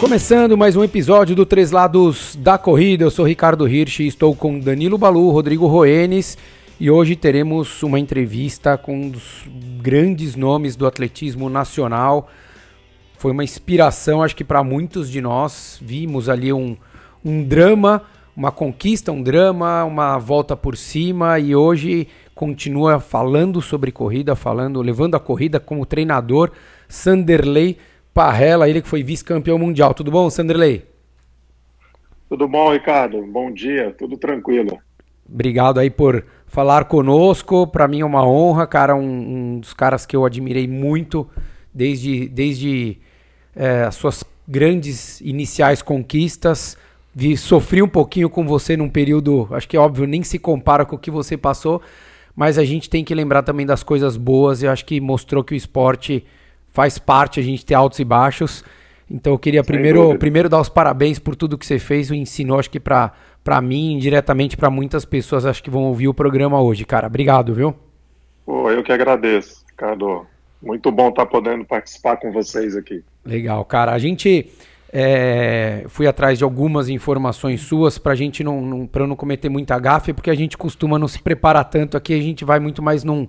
Começando mais um episódio do Três Lados da Corrida, eu sou Ricardo Hirsch e estou com Danilo Balu, Rodrigo Roenes e hoje teremos uma entrevista com um dos grandes nomes do atletismo nacional. Foi uma inspiração, acho que para muitos de nós. Vimos ali um, um drama, uma conquista, um drama, uma volta por cima e hoje continua falando sobre corrida, falando, levando a corrida como treinador. Sanderley Parrela, ele que foi vice-campeão mundial. Tudo bom, Sanderley? Tudo bom, Ricardo? Bom dia, tudo tranquilo. Obrigado aí por falar conosco. Para mim é uma honra, cara, um, um, dos caras que eu admirei muito desde, desde é, as suas grandes iniciais conquistas. Vi, sofri um pouquinho com você num período, acho que é óbvio, nem se compara com o que você passou, mas a gente tem que lembrar também das coisas boas. Eu acho que mostrou que o esporte faz parte a gente ter altos e baixos. Então eu queria primeiro, primeiro dar os parabéns por tudo que você fez, o ensinou, acho que para para mim, diretamente para muitas pessoas, acho que vão ouvir o programa hoje, cara. Obrigado, viu? Pô, eu que agradeço, Ricardo. Muito bom estar tá podendo participar com vocês aqui. Legal, cara. A gente é, fui atrás de algumas informações suas para a gente não, não para não cometer muita gafe, porque a gente costuma não se preparar tanto aqui, a gente vai muito mais num,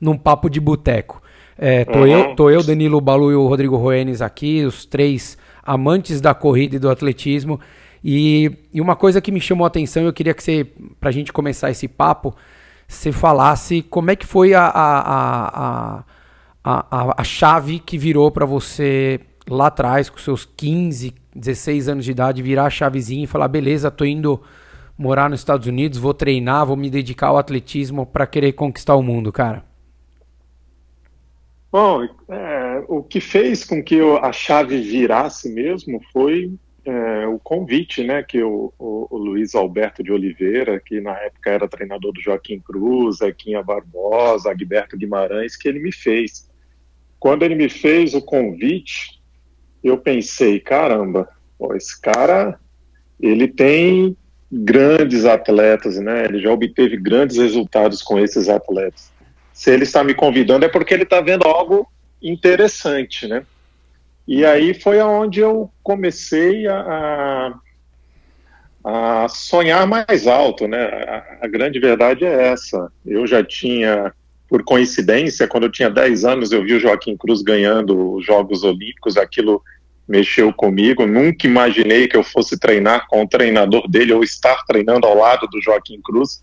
num papo de boteco. É, tô, uhum. eu, tô eu, Danilo Balu e o Rodrigo Roenes aqui, os três amantes da corrida e do atletismo. E, e uma coisa que me chamou a atenção, eu queria que você, para a gente começar esse papo, você falasse como é que foi a, a, a, a, a chave que virou para você lá atrás, com seus 15, 16 anos de idade, virar a chavezinha e falar: beleza, tô indo morar nos Estados Unidos, vou treinar, vou me dedicar ao atletismo para querer conquistar o mundo, cara. Bom, é, o que fez com que eu, a chave virasse mesmo foi é, o convite né, que o, o, o, Luiz Alberto de Oliveira, que na época era treinador do Joaquim Cruz, Zequinha Barbosa, Agberto Guimarães, que ele me fez. Quando ele me fez o convite, eu pensei, caramba, pô, esse cara, ele tem grandes atletas, né? Ele já obteve grandes resultados com esses atletas se ele está me convidando é porque ele está vendo algo interessante, né? E aí foi aonde eu comecei a, a, a sonhar mais alto, né? A, a, grande verdade é essa. Eu já tinha, por coincidência, quando eu tinha 10 anos, eu vi o Joaquim Cruz ganhando os Jogos Olímpicos, aquilo mexeu comigo. Nunca imaginei que eu fosse treinar com o treinador dele ou estar treinando ao lado do Joaquim Cruz.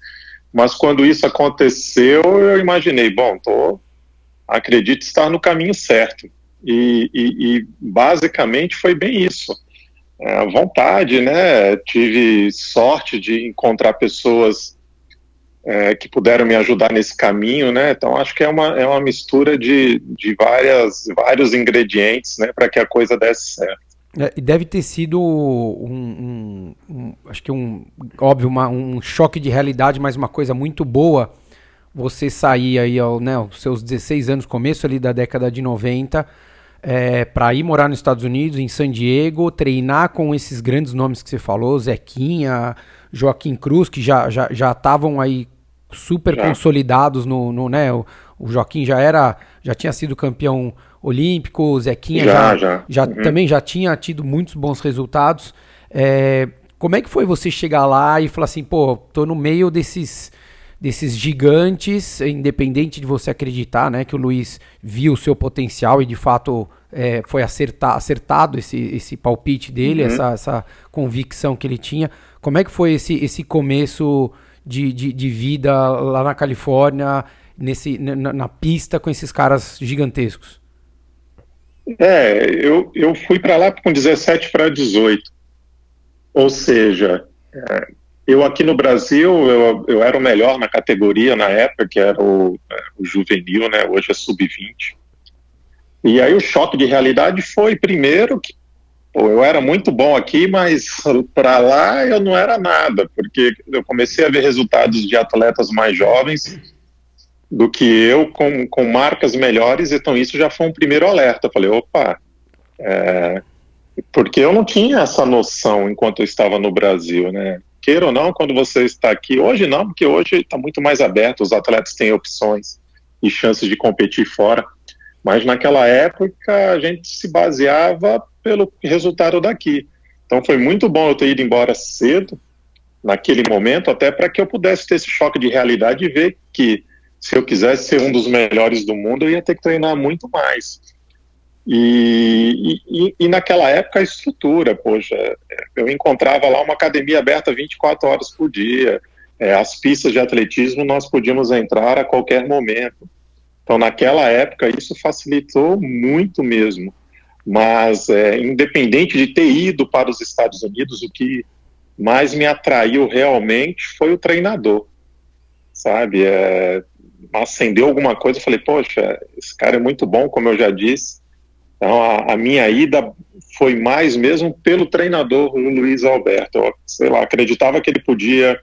Mas quando isso aconteceu, eu imaginei, bom, tô, acredito estar no caminho certo. E, e, e basicamente foi bem isso. É, vontade, né? Tive sorte de encontrar pessoas é, que puderam me ajudar nesse caminho, né? Então acho que é uma, é uma mistura de, de várias, vários ingredientes, né, para que a coisa desse certo. É, e deve ter sido um, um, um, acho que um, óbvio, uma, um choque de realidade, mas uma coisa muito boa. Você sair aí ao, né, aos seus 16 anos, começo ali da década de 90, é, para ir morar nos Estados Unidos, em San Diego, treinar com esses grandes nomes que você falou, Zequinha, Joaquim Cruz, que já estavam já, aí super já. consolidados no, no né, o, o Joaquim já era, já tinha sido campeão olímpico, o Zequinha já, já, já. já uhum. também já tinha tido muitos bons resultados. É, como é que foi você chegar lá e falar assim, pô, tô no meio desses desses gigantes, independente de você acreditar, né, que o Luiz viu o seu potencial e de fato é, foi acertar, acertado esse, esse palpite dele, uhum. essa, essa convicção que ele tinha. Como é que foi esse, esse começo de, de, de vida lá na Califórnia, nesse, na, na pista com esses caras gigantescos? É, eu, eu fui para lá com 17 para 18. Ou seja, é, eu aqui no Brasil, eu, eu era o melhor na categoria na época, que era o, é, o juvenil, né? Hoje é sub-20. E aí o choque de realidade foi, primeiro, que pô, eu era muito bom aqui, mas para lá eu não era nada, porque eu comecei a ver resultados de atletas mais jovens do que eu com, com marcas melhores, então isso já foi um primeiro alerta. falei, opa, é, porque eu não tinha essa noção enquanto eu estava no Brasil, né? queira ou não, quando você está aqui, hoje não, porque hoje está muito mais aberto, os atletas têm opções e chances de competir fora. Mas naquela época a gente se baseava pelo resultado daqui. Então foi muito bom eu ter ido embora cedo, naquele momento, até para que eu pudesse ter esse choque de realidade e ver que se eu quisesse ser um dos melhores do mundo, eu ia ter que treinar muito mais. E, e, e, naquela época a estrutura, poxa, eu encontrava lá uma academia aberta 24 horas por dia, é, as pistas de atletismo nós podíamos entrar a qualquer momento. Então, naquela época, isso facilitou muito mesmo. Mas, é, independente de ter ido para os Estados Unidos, o que mais me atraiu realmente foi o treinador, sabe? É, acendeu alguma coisa, falei, poxa, esse cara é muito bom, como eu já disse. Então, a, a minha ida foi mais mesmo pelo treinador Luiz Alberto. Eu, sei lá, acreditava que ele podia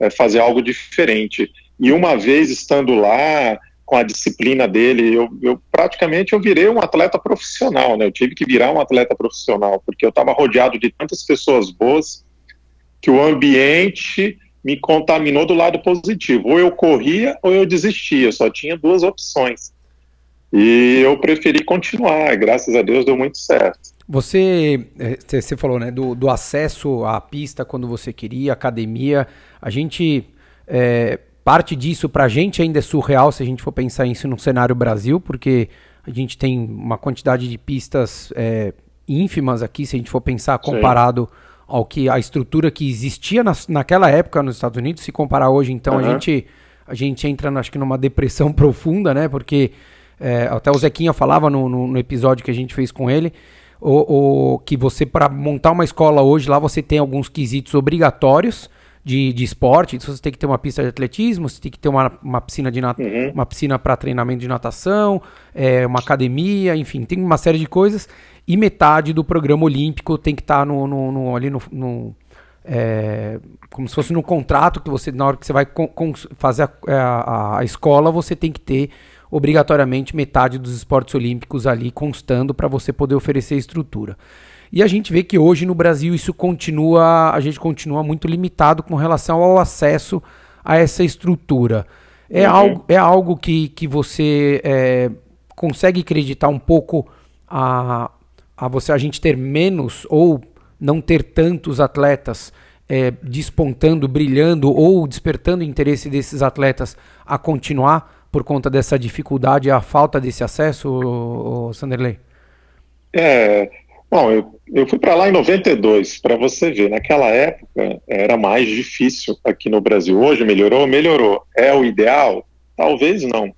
é, fazer algo diferente. E uma vez estando lá, com a disciplina dele, eu, eu, praticamente eu virei um atleta profissional, né? Eu tive que virar um atleta profissional, porque eu estava rodeado de tantas pessoas boas que o ambiente me contaminou do lado positivo. Ou eu corria ou eu desistia, só tinha duas opções. E eu preferi continuar, graças a Deus deu muito certo. Você, é, você falou, né, do, do acesso à pista quando você queria, academia. A gente é, Parte disso para a gente ainda é surreal se a gente for pensar isso no cenário Brasil, porque a gente tem uma quantidade de pistas é, ínfimas aqui, se a gente for pensar comparado Sim. ao que a estrutura que existia na, naquela época nos Estados Unidos, se comparar hoje, então uhum. a gente a gente entra, acho que numa depressão profunda, né? Porque é, até o Zequinha falava no, no, no, episódio que a gente fez com ele, o, o que você para montar uma escola hoje lá você tem alguns quesitos obrigatórios de, de esporte, então você tem que ter uma pista de atletismo, você tem que ter uma, uma piscina de uhum. uma piscina para treinamento de natação, é, uma academia, enfim, tem uma série de coisas. E metade do programa olímpico tem que estar tá no, no, no, ali no, no é, como se fosse no contrato que você na hora que você vai com, com fazer a, é, a, a, escola você tem que ter obrigatoriamente metade dos esportes olímpicos ali constando para você poder oferecer estrutura. E a gente vê que hoje no Brasil isso continua, a gente continua muito limitado com relação ao acesso a essa estrutura. É, uhum. algo, é algo que, que você é, consegue acreditar um pouco a, a você a gente ter menos ou não ter tantos atletas é, despontando, brilhando ou despertando o interesse desses atletas a continuar por conta dessa dificuldade, a falta desse acesso, Sanderley? É, Bom, eu, eu fui para lá em 92, para você ver. Naquela época era mais difícil aqui no Brasil. Hoje melhorou? Melhorou. É o ideal? Talvez não.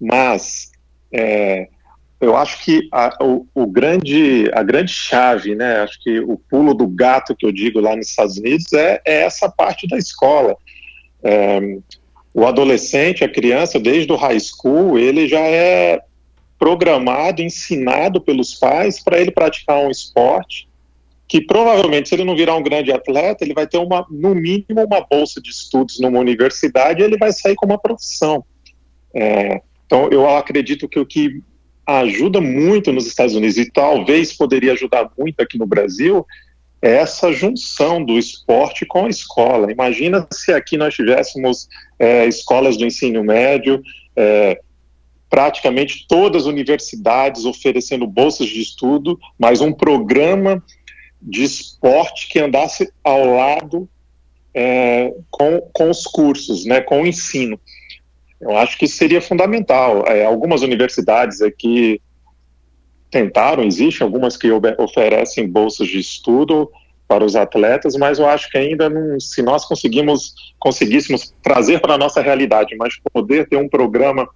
Mas é, eu acho que a, o, o, grande, a grande chave, né? Acho que o pulo do gato que eu digo lá nos Estados Unidos é, é essa parte da escola. É, o adolescente, a criança, desde o high school, ele já é programado, ensinado pelos pais para ele praticar um esporte que provavelmente, se ele não virar um grande atleta, ele vai ter uma, no mínimo uma bolsa de estudos numa universidade e ele vai sair com uma profissão. É, então, eu acredito que o que ajuda muito nos Estados Unidos e talvez poderia ajudar muito aqui no Brasil é essa junção do esporte com a escola. Imagina se aqui nós tivéssemos é, escolas do ensino médio, é, praticamente todas as universidades oferecendo bolsas de estudo, mas um programa de esporte que andasse ao lado é, com, com os cursos, né, com o ensino. Eu acho que seria fundamental. É, algumas universidades aqui tentaram, existem algumas que oferecem bolsas de estudo para os atletas, mas eu acho que ainda não, se nós conseguimos, conseguíssemos trazer para a nossa realidade, mas poder ter um programa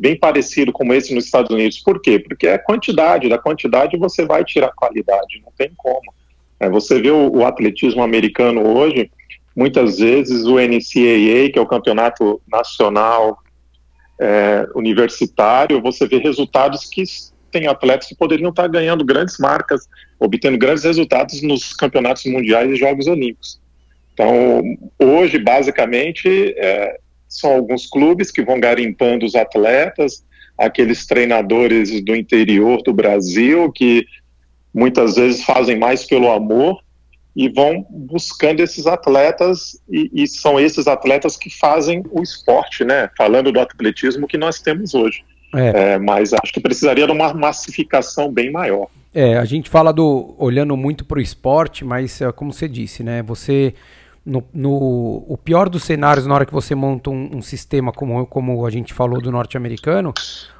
bem parecido como esse nos Estados Unidos. Por quê? Porque é quantidade, da quantidade você vai tirar qualidade, não tem como. É, você vê o, o, atletismo americano hoje, muitas vezes o NCAA, que é o campeonato nacional é, universitário, você vê resultados que tem atletas que poderiam estar ganhando grandes marcas, obtendo grandes resultados nos campeonatos mundiais e Jogos Olímpicos. Então, hoje, basicamente, é, são alguns clubes que vão garimpando os atletas, aqueles treinadores do interior do Brasil que muitas vezes fazem mais pelo amor e vão buscando esses atletas e, e, são esses atletas que fazem o esporte, né? Falando do atletismo que nós temos hoje. É. É, mas acho que precisaria de uma massificação bem maior. É, a gente fala do olhando muito para o esporte, mas é como você disse, né? Você no, no, o pior dos cenários na hora que você monta um, um sistema como, como a gente falou do norte-americano,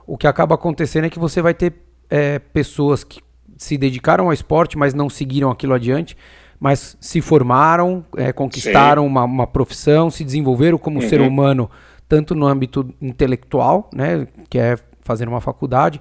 o que acaba acontecendo é que você vai ter é, pessoas que se dedicaram ao esporte, mas não seguiram aquilo adiante, mas se formaram, é, conquistaram uma, uma, profissão, se desenvolveram como uhum. ser humano, tanto no âmbito intelectual, né, que é fazer uma faculdade,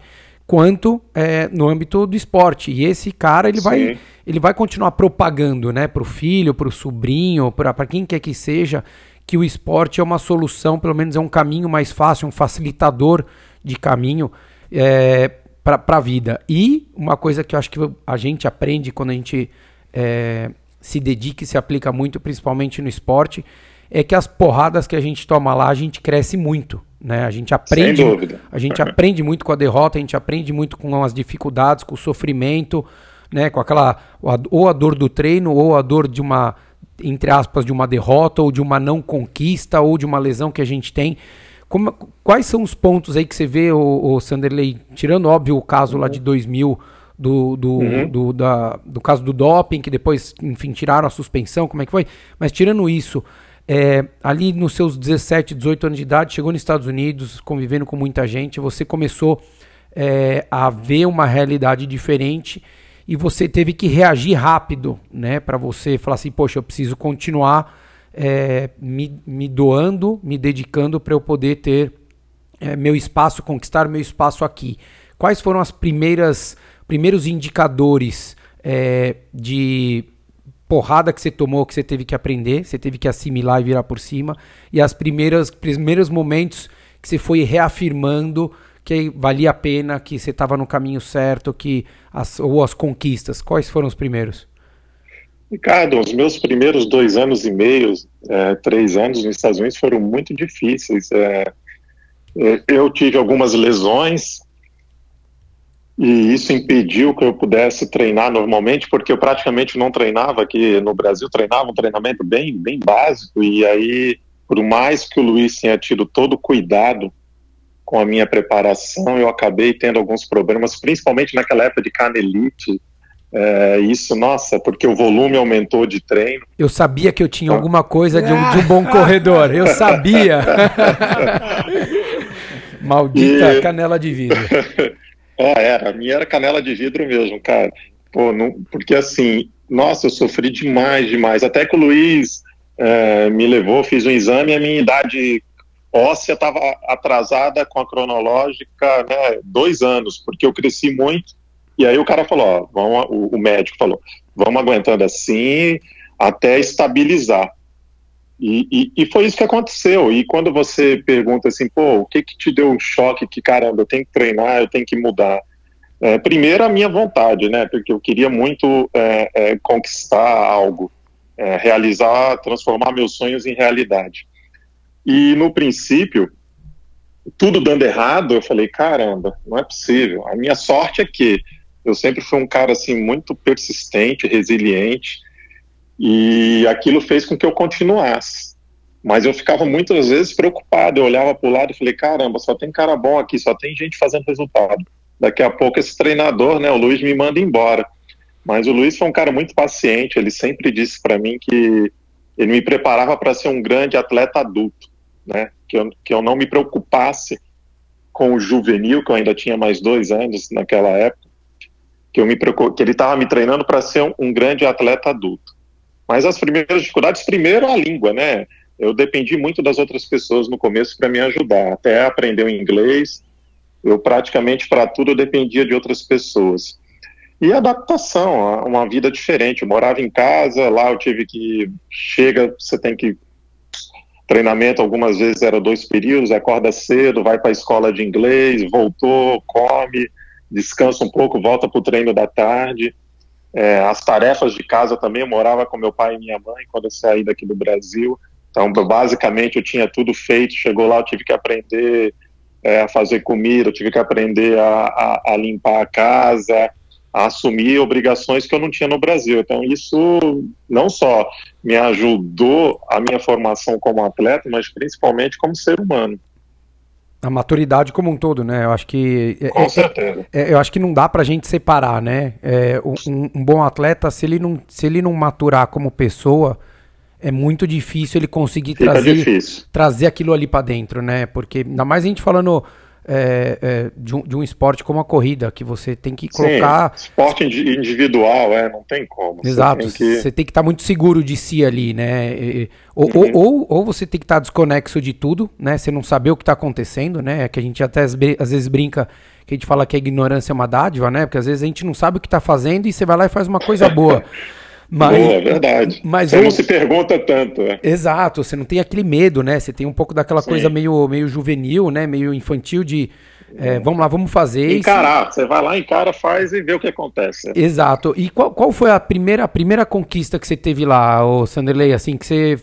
quanto é, no âmbito do esporte. E esse cara ele vai ele vai continuar propagando, né, para o filho, para o sobrinho, para quem quer que seja, que o esporte é uma solução, pelo menos é um caminho mais fácil, um facilitador de caminho é, para a vida. E uma coisa que eu acho que a gente aprende quando a gente é, se dedica e se aplica muito, principalmente no esporte, é que as porradas que a gente toma lá, a gente cresce muito. Né? A gente aprende, a gente aprende muito com a derrota, a gente aprende muito com as dificuldades, com o sofrimento, né? Com aquela ou a dor do treino ou a dor de uma entre aspas de uma derrota ou de uma não conquista ou de uma lesão que a gente tem. Como, quais são os pontos aí que você vê, o, o Sanderley, tirando óbvio o caso lá de 2000 do, do, uhum. do, da, do caso do doping, que depois, enfim, tiraram a suspensão, como é que foi? Mas tirando isso, é, ali nos seus 17, 18 anos de idade, chegou nos Estados Unidos, convivendo com muita gente, você começou é, a ver uma realidade diferente e você teve que reagir rápido, né? Para você falar assim, poxa, eu preciso continuar é, me, me doando, me dedicando para eu poder ter é, meu espaço, conquistar meu espaço aqui. Quais foram as primeiras primeiros indicadores é, de porrada que você tomou, que você teve que aprender, você teve que assimilar e virar por cima, e as primeiras primeiros momentos que você foi reafirmando que valia a pena, que você estava no caminho certo, que as, ou as conquistas. Quais foram os primeiros? Ricardo, os meus primeiros dois anos e meio, é, três anos nos Estados Unidos foram muito difíceis. É, é eu tive algumas lesões, e isso impediu que eu pudesse treinar normalmente, porque eu praticamente não treinava aqui no Brasil, treinava um treinamento bem, bem básico, e aí, por mais que o Luiz tenha tido todo o cuidado com a minha preparação, eu acabei tendo alguns problemas, principalmente naquela época de canelite, é, isso, nossa, porque o volume aumentou de treino. Eu sabia que eu tinha alguma coisa de um, de um bom corredor, eu sabia. Maldita e... canela de vidro. Ah, era. A minha era canela de vidro mesmo, cara. Pô, não, porque assim, nossa, eu sofri demais, demais. Até que o Luiz é, me levou, fiz um exame a minha idade óssea estava atrasada com a cronológica, né, dois anos, porque eu cresci muito. E aí o cara falou, ó, vamos, o, o médico falou, vamos aguentando assim até estabilizar. E, e, e, foi isso que aconteceu. E quando você pergunta assim, pô, o que que te deu um choque que, caramba, eu tenho que treinar, eu tenho que mudar? É, primeiro, a minha vontade, né? Porque eu queria muito é, é, conquistar algo, é, realizar, transformar meus sonhos em realidade. E no princípio, tudo dando errado, eu falei, caramba, não é possível. A minha sorte é que eu sempre fui um cara assim muito persistente, resiliente, e aquilo fez com que eu continuasse. Mas eu ficava muitas vezes preocupado, eu olhava para o lado e falei, caramba, só tem cara bom aqui, só tem gente fazendo resultado. Daqui a pouco esse treinador, né, o Luiz me manda embora. Mas o Luiz foi um cara muito paciente, ele sempre disse para mim que ele me preparava para ser um grande atleta adulto, né, que eu, que eu não me preocupasse com o juvenil, que eu ainda tinha mais dois anos naquela época, que, eu me que ele estava me treinando para ser um, um grande atleta adulto. Mas as primeiras dificuldades, primeiro a língua, né? Eu dependi muito das outras pessoas no começo para me ajudar, até aprender o inglês. Eu praticamente para tudo eu dependia de outras pessoas. E adaptação uma vida diferente. Eu morava em casa, lá eu tive que chega, você tem que treinamento algumas vezes era dois períodos, acorda cedo, vai para a escola de inglês, voltou, come, descansa um pouco, volta para o treino da tarde. É, as tarefas de casa também, eu morava com meu pai e minha mãe quando eu saí daqui do Brasil. Então, basicamente, eu tinha tudo feito. Chegou lá, eu tive que aprender é, a fazer comida, eu tive que aprender a, a, a, limpar a casa. a assumir obrigações que eu não tinha no Brasil. Então, isso não só me ajudou a minha formação como atleta, mas principalmente como ser humano. A maturidade como um todo, né? Eu acho que. É, Com é, certeza. É, eu acho que não dá pra gente separar, né? É, um, um, bom atleta, se ele, não, se ele não maturar como pessoa, é muito difícil ele conseguir trazer, difícil. trazer aquilo ali para dentro, né? Porque ainda mais a gente falando é, é, de, um, de, um, esporte como a corrida, que você tem que colocar. Sim, esporte individual, é, não tem como. Exato, você tem que, estar tá muito seguro de si ali, né? E, ou, uhum. ou, ou, ou, você tem que estar tá desconexo de tudo, né? Você não saber o que está acontecendo, né? É que a gente até às vezes brinca que a gente fala que a ignorância é uma dádiva, né? Porque às vezes a gente não sabe o que está fazendo e você vai lá e faz uma coisa boa. Mas, Boa, é verdade. Mas você não se pergunta tanto. É. Exato, você não tem aquele medo, né? Você tem um pouco daquela Sim. coisa meio, meio juvenil, né? Meio infantil de é, vamos lá, vamos fazer. Encarar, você vai lá, encara, faz e vê o que acontece. Exato. E qual, qual foi a primeira, a primeira conquista que você teve lá, o Sanderley, assim, que você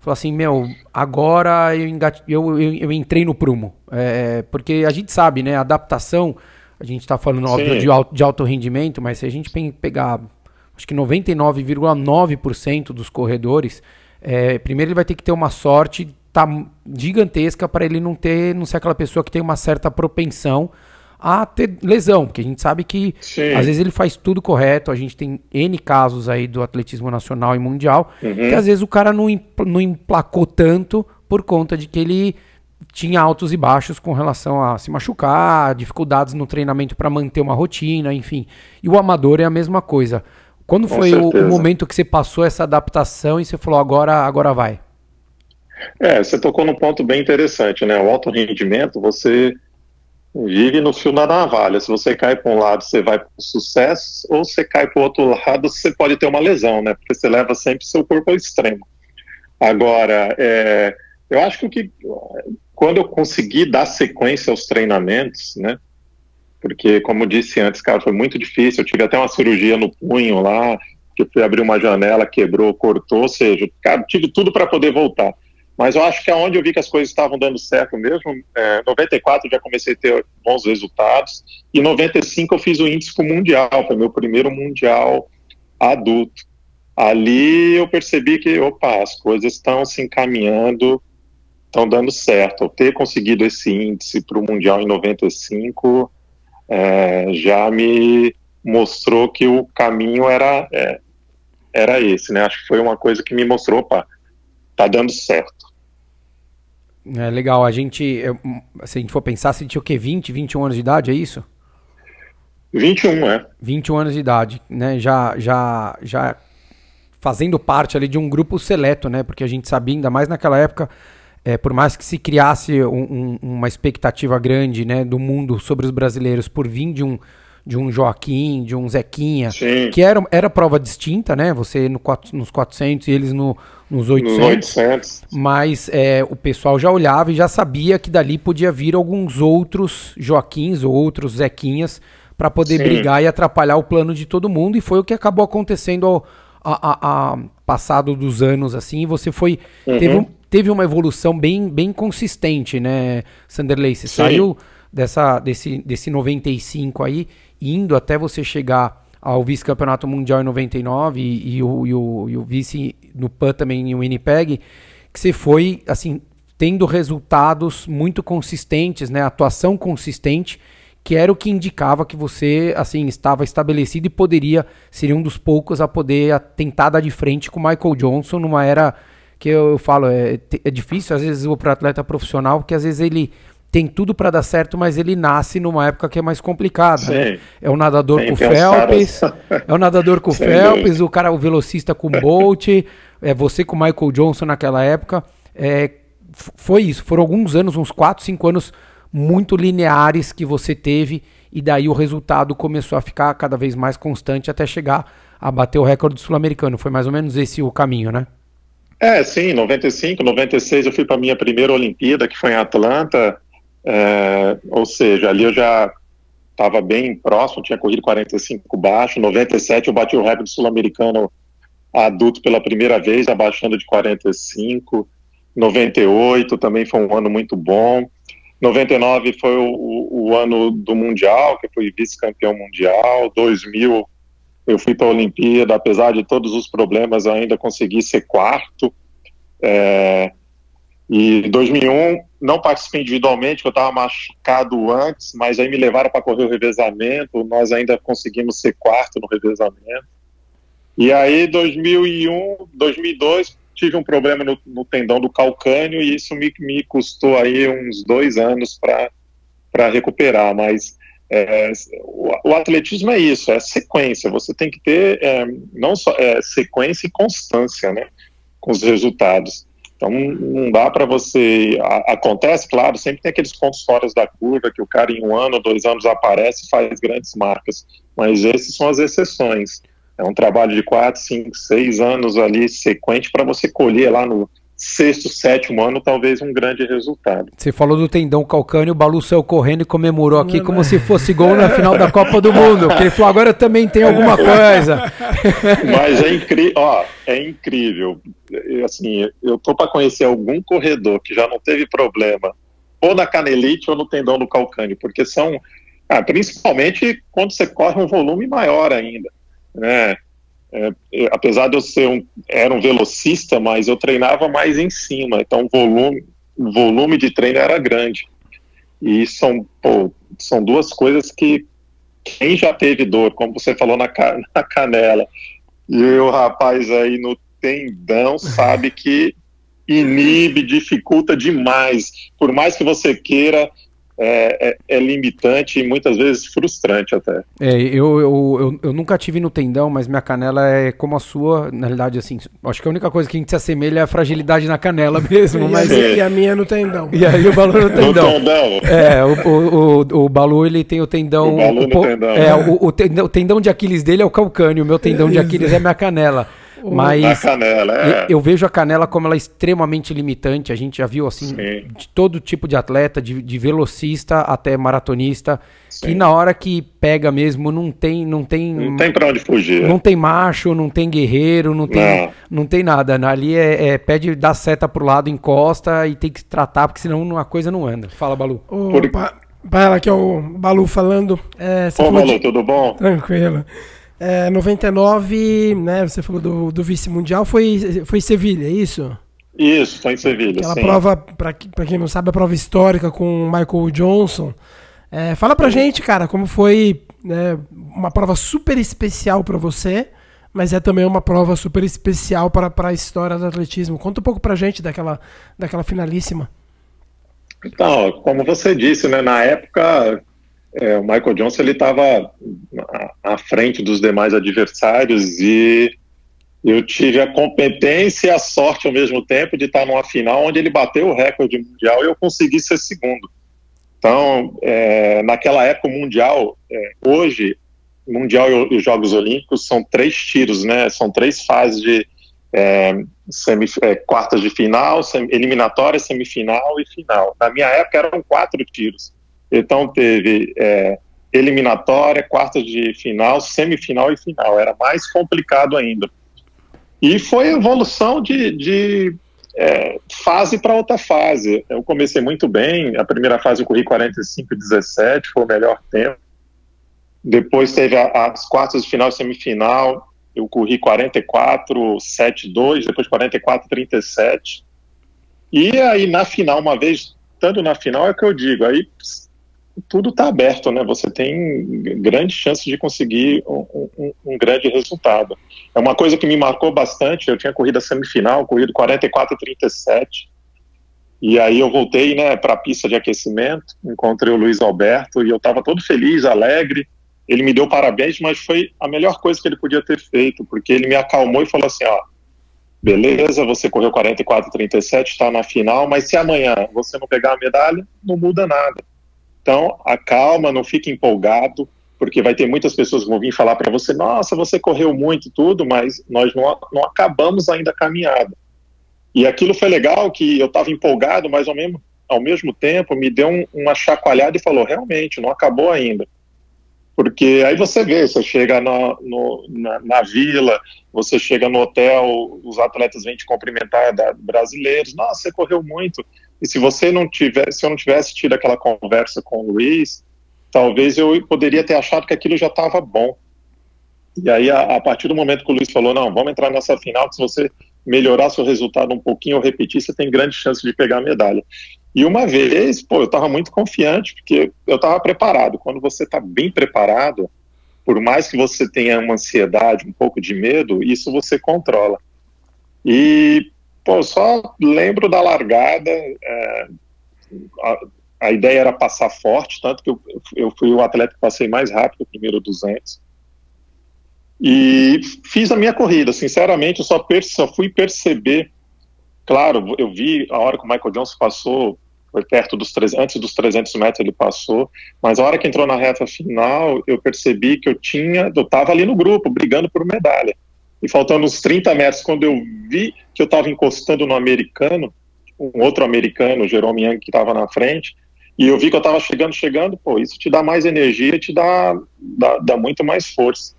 falou assim, meu, agora eu, eu, eu, eu entrei no prumo. É, porque a gente sabe, né, adaptação, a gente está falando, óbvio, de alto, de alto rendimento, mas se a gente pegar acho que 99,9% dos corredores, é, primeiro ele vai ter que ter uma sorte tá, gigantesca para ele não ter, não ser aquela pessoa que tem uma certa propensão a ter lesão, porque a gente sabe que Sim. às vezes ele faz tudo correto, a gente tem N casos aí do atletismo nacional e mundial, uhum. que às vezes o cara não, não emplacou tanto por conta de que ele tinha altos e baixos com relação a se machucar, dificuldades no treinamento para manter uma rotina, enfim. E o amador é a mesma coisa. Quando foi o, o, momento que você passou essa adaptação e você falou agora, agora vai? É, você tocou num ponto bem interessante, né? O alto rendimento, você vive no fio da navalha. Se você cai para um lado, você vai para o sucesso, ou você cai para o outro lado, você pode ter uma lesão, né? Porque você leva sempre seu corpo ao extremo. Agora, é, eu acho que quando eu consegui dar sequência aos treinamentos, né? Porque, como disse antes, cara, foi muito difícil. Eu tive até uma cirurgia no punho lá, que fui abrir uma janela, quebrou, cortou, ou seja, cara, tive tudo para poder voltar. Mas eu acho que aonde eu vi que as coisas estavam dando certo mesmo, é, 94 já comecei a ter bons resultados, e 95 eu fiz o índice para o Mundial, foi meu primeiro Mundial adulto. Ali eu percebi que, opa, as coisas estão se encaminhando, estão dando certo. Ter conseguido esse índice para o Mundial em 95 é, já me mostrou que o caminho era, é, era esse, né? Acho que foi uma coisa que me mostrou, opa, tá dando certo. É legal, a gente, se a gente for pensar, você tinha o quê? 20, 21 anos de idade, é isso? 21, é. 21 anos de idade, né? Já, já, já fazendo parte ali de um grupo seleto, né? Porque a gente sabia, ainda mais naquela época, é, por mais que se criasse um, um, uma expectativa grande né, do mundo sobre os brasileiros por vir de um, de um Joaquim, de um Zequinha, Sim. que era, era prova distinta, né? Você no, nos 400 e eles no, nos 800. Nos 800. Mas é, o pessoal já olhava e já sabia que dali podia vir alguns outros Joaquins ou outros Zequinhas para poder Sim. brigar e atrapalhar o plano de todo mundo. E foi o que acabou acontecendo ao, a, a, a passado dos anos, assim. Você foi. Uhum. Teve, teve uma evolução bem, bem consistente, né, Sanderley? Você Sim. saiu dessa, desse, desse 95 aí, indo até você chegar ao vice-campeonato mundial em 99 e, e, o, e, o, e o vice no PAN também em Winnipeg, que você foi, assim, tendo resultados muito consistentes, né, atuação consistente, que era o que indicava que você, assim, estava estabelecido e poderia, seria um dos poucos a poder tentar dar de frente com o Michael Johnson numa era que eu, eu falo, é, é difícil às vezes para atleta profissional, porque às vezes ele tem tudo para dar certo, mas ele nasce numa época que é mais complicada. Né? É o nadador com o Phelps, é o nadador com o Phelps, o cara, o velocista com o Bolt, é você com o Michael Johnson naquela época. É, foi isso, foram alguns anos, uns 4, 5 anos muito lineares que você teve, e daí o resultado começou a ficar cada vez mais constante até chegar a bater o recorde sul-americano. Foi mais ou menos esse o caminho, né? É, sim, 95, 96 eu fui para a minha primeira Olimpíada, que foi em Atlanta, é, ou seja, ali eu já estava bem próximo, tinha corrido 45 baixo, 97 eu bati o recorde sul-americano adulto pela primeira vez, abaixando de 45, 98 também foi um ano muito bom, 99 foi o, o ano do Mundial, que fui vice-campeão mundial. 2000 eu fui para a Olimpíada, apesar de todos os problemas, ainda consegui ser quarto. É, e 2001 não participei individualmente, porque eu estava machucado antes, mas aí me levaram para correr o revezamento, nós ainda conseguimos ser quarto no revezamento. E aí 2001, 2002 tive um problema no, no tendão do calcânio e isso me, me custou aí uns dois anos para recuperar, mas é, o, o, atletismo é isso, é sequência, você tem que ter é, não só é, sequência e constância, né, com os resultados. Então não dá para você. A, acontece, claro, sempre tem aqueles pontos fora da curva que o cara em um ano, dois anos aparece faz grandes marcas, mas esses são as exceções. É um trabalho de quatro, cinco, seis anos ali sequente para você colher lá no sexto, sétimo ano, talvez um grande resultado. Você falou do tendão calcâneo, o Balu saiu correndo e comemorou aqui como se fosse gol na final da Copa do Mundo, porque ele falou, agora eu também tenho alguma coisa. Mas é incrível, ó, é incrível. Assim, eu tô para conhecer algum corredor que já não teve problema ou na canelite ou no tendão do calcâneo, porque são, ah, principalmente quando você corre um volume maior ainda, né? É, apesar de eu ser um, era um velocista, mas eu treinava mais em cima, então o volume, o volume de treino era grande. E são, pô, são duas coisas que quem já teve dor, como você falou na, na canela, e o rapaz aí no tendão sabe que inibe, dificulta demais. Por mais que você queira, é, é, é, limitante e muitas vezes frustrante até. É, eu, eu, eu, eu, nunca tive no tendão, mas minha canela é como a sua, na realidade, assim, acho que a única coisa que a gente se assemelha é a fragilidade na canela mesmo. mas... e a minha é no tendão. E aí o Balu no tendão. No tendão. É, o, o, o, o Balu ele tem o tendão. O Balu o, no tendão. É, o, o, tendão, o tendão de Aquiles dele é o calcâneo, o meu tendão de Aquiles é minha canela. Mas a canela, é. eu, vejo a canela como ela é extremamente limitante. A gente já viu assim Sim. de todo tipo de atleta, de, de velocista até maratonista, Sim. que na hora que pega mesmo não tem, não tem, não tem para onde fugir. Não tem macho, não tem guerreiro, não tem, não, não tem nada. Ali é, é pede dar seta pro lado, encosta e tem que tratar porque senão a coisa não anda. Fala, Balu. Opa, Por... aqui é o Balu falando. É, Ô, Balu, de... tudo bom? Tranquilo. É, 99, né? Você falou do, do vice-mundial, foi, foi Sevilha, é isso? Isso, foi em Sevilha. Aquela sim. prova, para quem não sabe, a prova histórica com o Michael Johnson. É, fala pra gente, cara, como foi né, uma prova super especial para você, mas é também uma prova super especial para a história do atletismo. Conta um pouco pra gente daquela, daquela finalíssima. Então, como você disse, né, na época é, o Michael Johnson ele estava à frente dos demais adversários e eu tive a competência e a sorte ao mesmo tempo de estar numa final onde ele bateu o recorde mundial e eu consegui ser segundo. Então, é, naquela época, o Mundial, é, hoje, Mundial e os Jogos Olímpicos são três tiros, né? São três fases de é, é quartas de final, sem, eliminatória, semifinal e final. Na minha época eram quatro tiros. Então teve é, eliminatória, quartas de final, semifinal e final. Era mais complicado ainda. E foi evolução de, de é, fase para outra fase. Eu comecei muito bem. A primeira fase eu corri 45 17, foi o melhor tempo. Depois teve a, as quartas de final e semifinal. Eu corri 44 7 2, depois 44 37. E aí na final, uma vez, tanto na final é que eu digo, aí tudo está aberto, né? Você tem grande chance de conseguir um, um, um, grande resultado. É uma coisa que me marcou bastante. Eu tinha corrido a semifinal, corrido 44 37 e aí eu voltei, né, para a pista de aquecimento, encontrei o Luiz Alberto e eu estava todo feliz, alegre. Ele me deu parabéns, mas foi a melhor coisa que ele podia ter feito, porque ele me acalmou e falou assim, ó, beleza, você correu 44 37, está na final, mas se amanhã você não pegar a medalha, não muda nada então, acalma, não fique empolgado, porque vai ter muitas pessoas que vão vir falar para você: nossa, você correu muito, tudo, mas nós não, não acabamos ainda a caminhada. E aquilo foi legal, que eu estava empolgado, mas ao mesmo, ao mesmo tempo me deu um, uma chacoalhada e falou: realmente, não acabou ainda. Porque aí você vê, você chega na, no, na, na, vila, você chega no hotel, os atletas vêm te cumprimentar da, brasileiros, nossa, você correu muito. E se você não tivesse, se eu não tivesse tido aquela conversa com o Luiz, talvez eu poderia ter achado que aquilo já estava bom. E aí, a, a, partir do momento que o Luiz falou, não, vamos entrar nessa final, que se você melhorar seu resultado um pouquinho ou repetir, você tem grande chance de pegar a medalha. E uma vez, pô, eu estava muito confiante, porque eu estava preparado. Quando você está bem preparado, por mais que você tenha uma ansiedade, um pouco de medo, isso você controla. E, pô, só lembro da largada, é, a, a, ideia era passar forte, tanto que eu, eu fui o atleta que passei mais rápido, o primeiro 200. E fiz a minha corrida, sinceramente, eu só, só fui perceber, claro, eu vi a hora que o Michael Johnson passou, foi perto dos, antes dos 300 metros ele passou, mas a hora que entrou na reta final, eu percebi que eu tinha, eu estava ali no grupo, brigando por medalha. E faltando uns 30 metros, quando eu vi que eu estava encostando no americano, um outro americano, o Jerome Young, que estava na frente, e eu vi que eu estava chegando, chegando, pô, isso te dá mais energia, te dá, dá, dá muito mais força.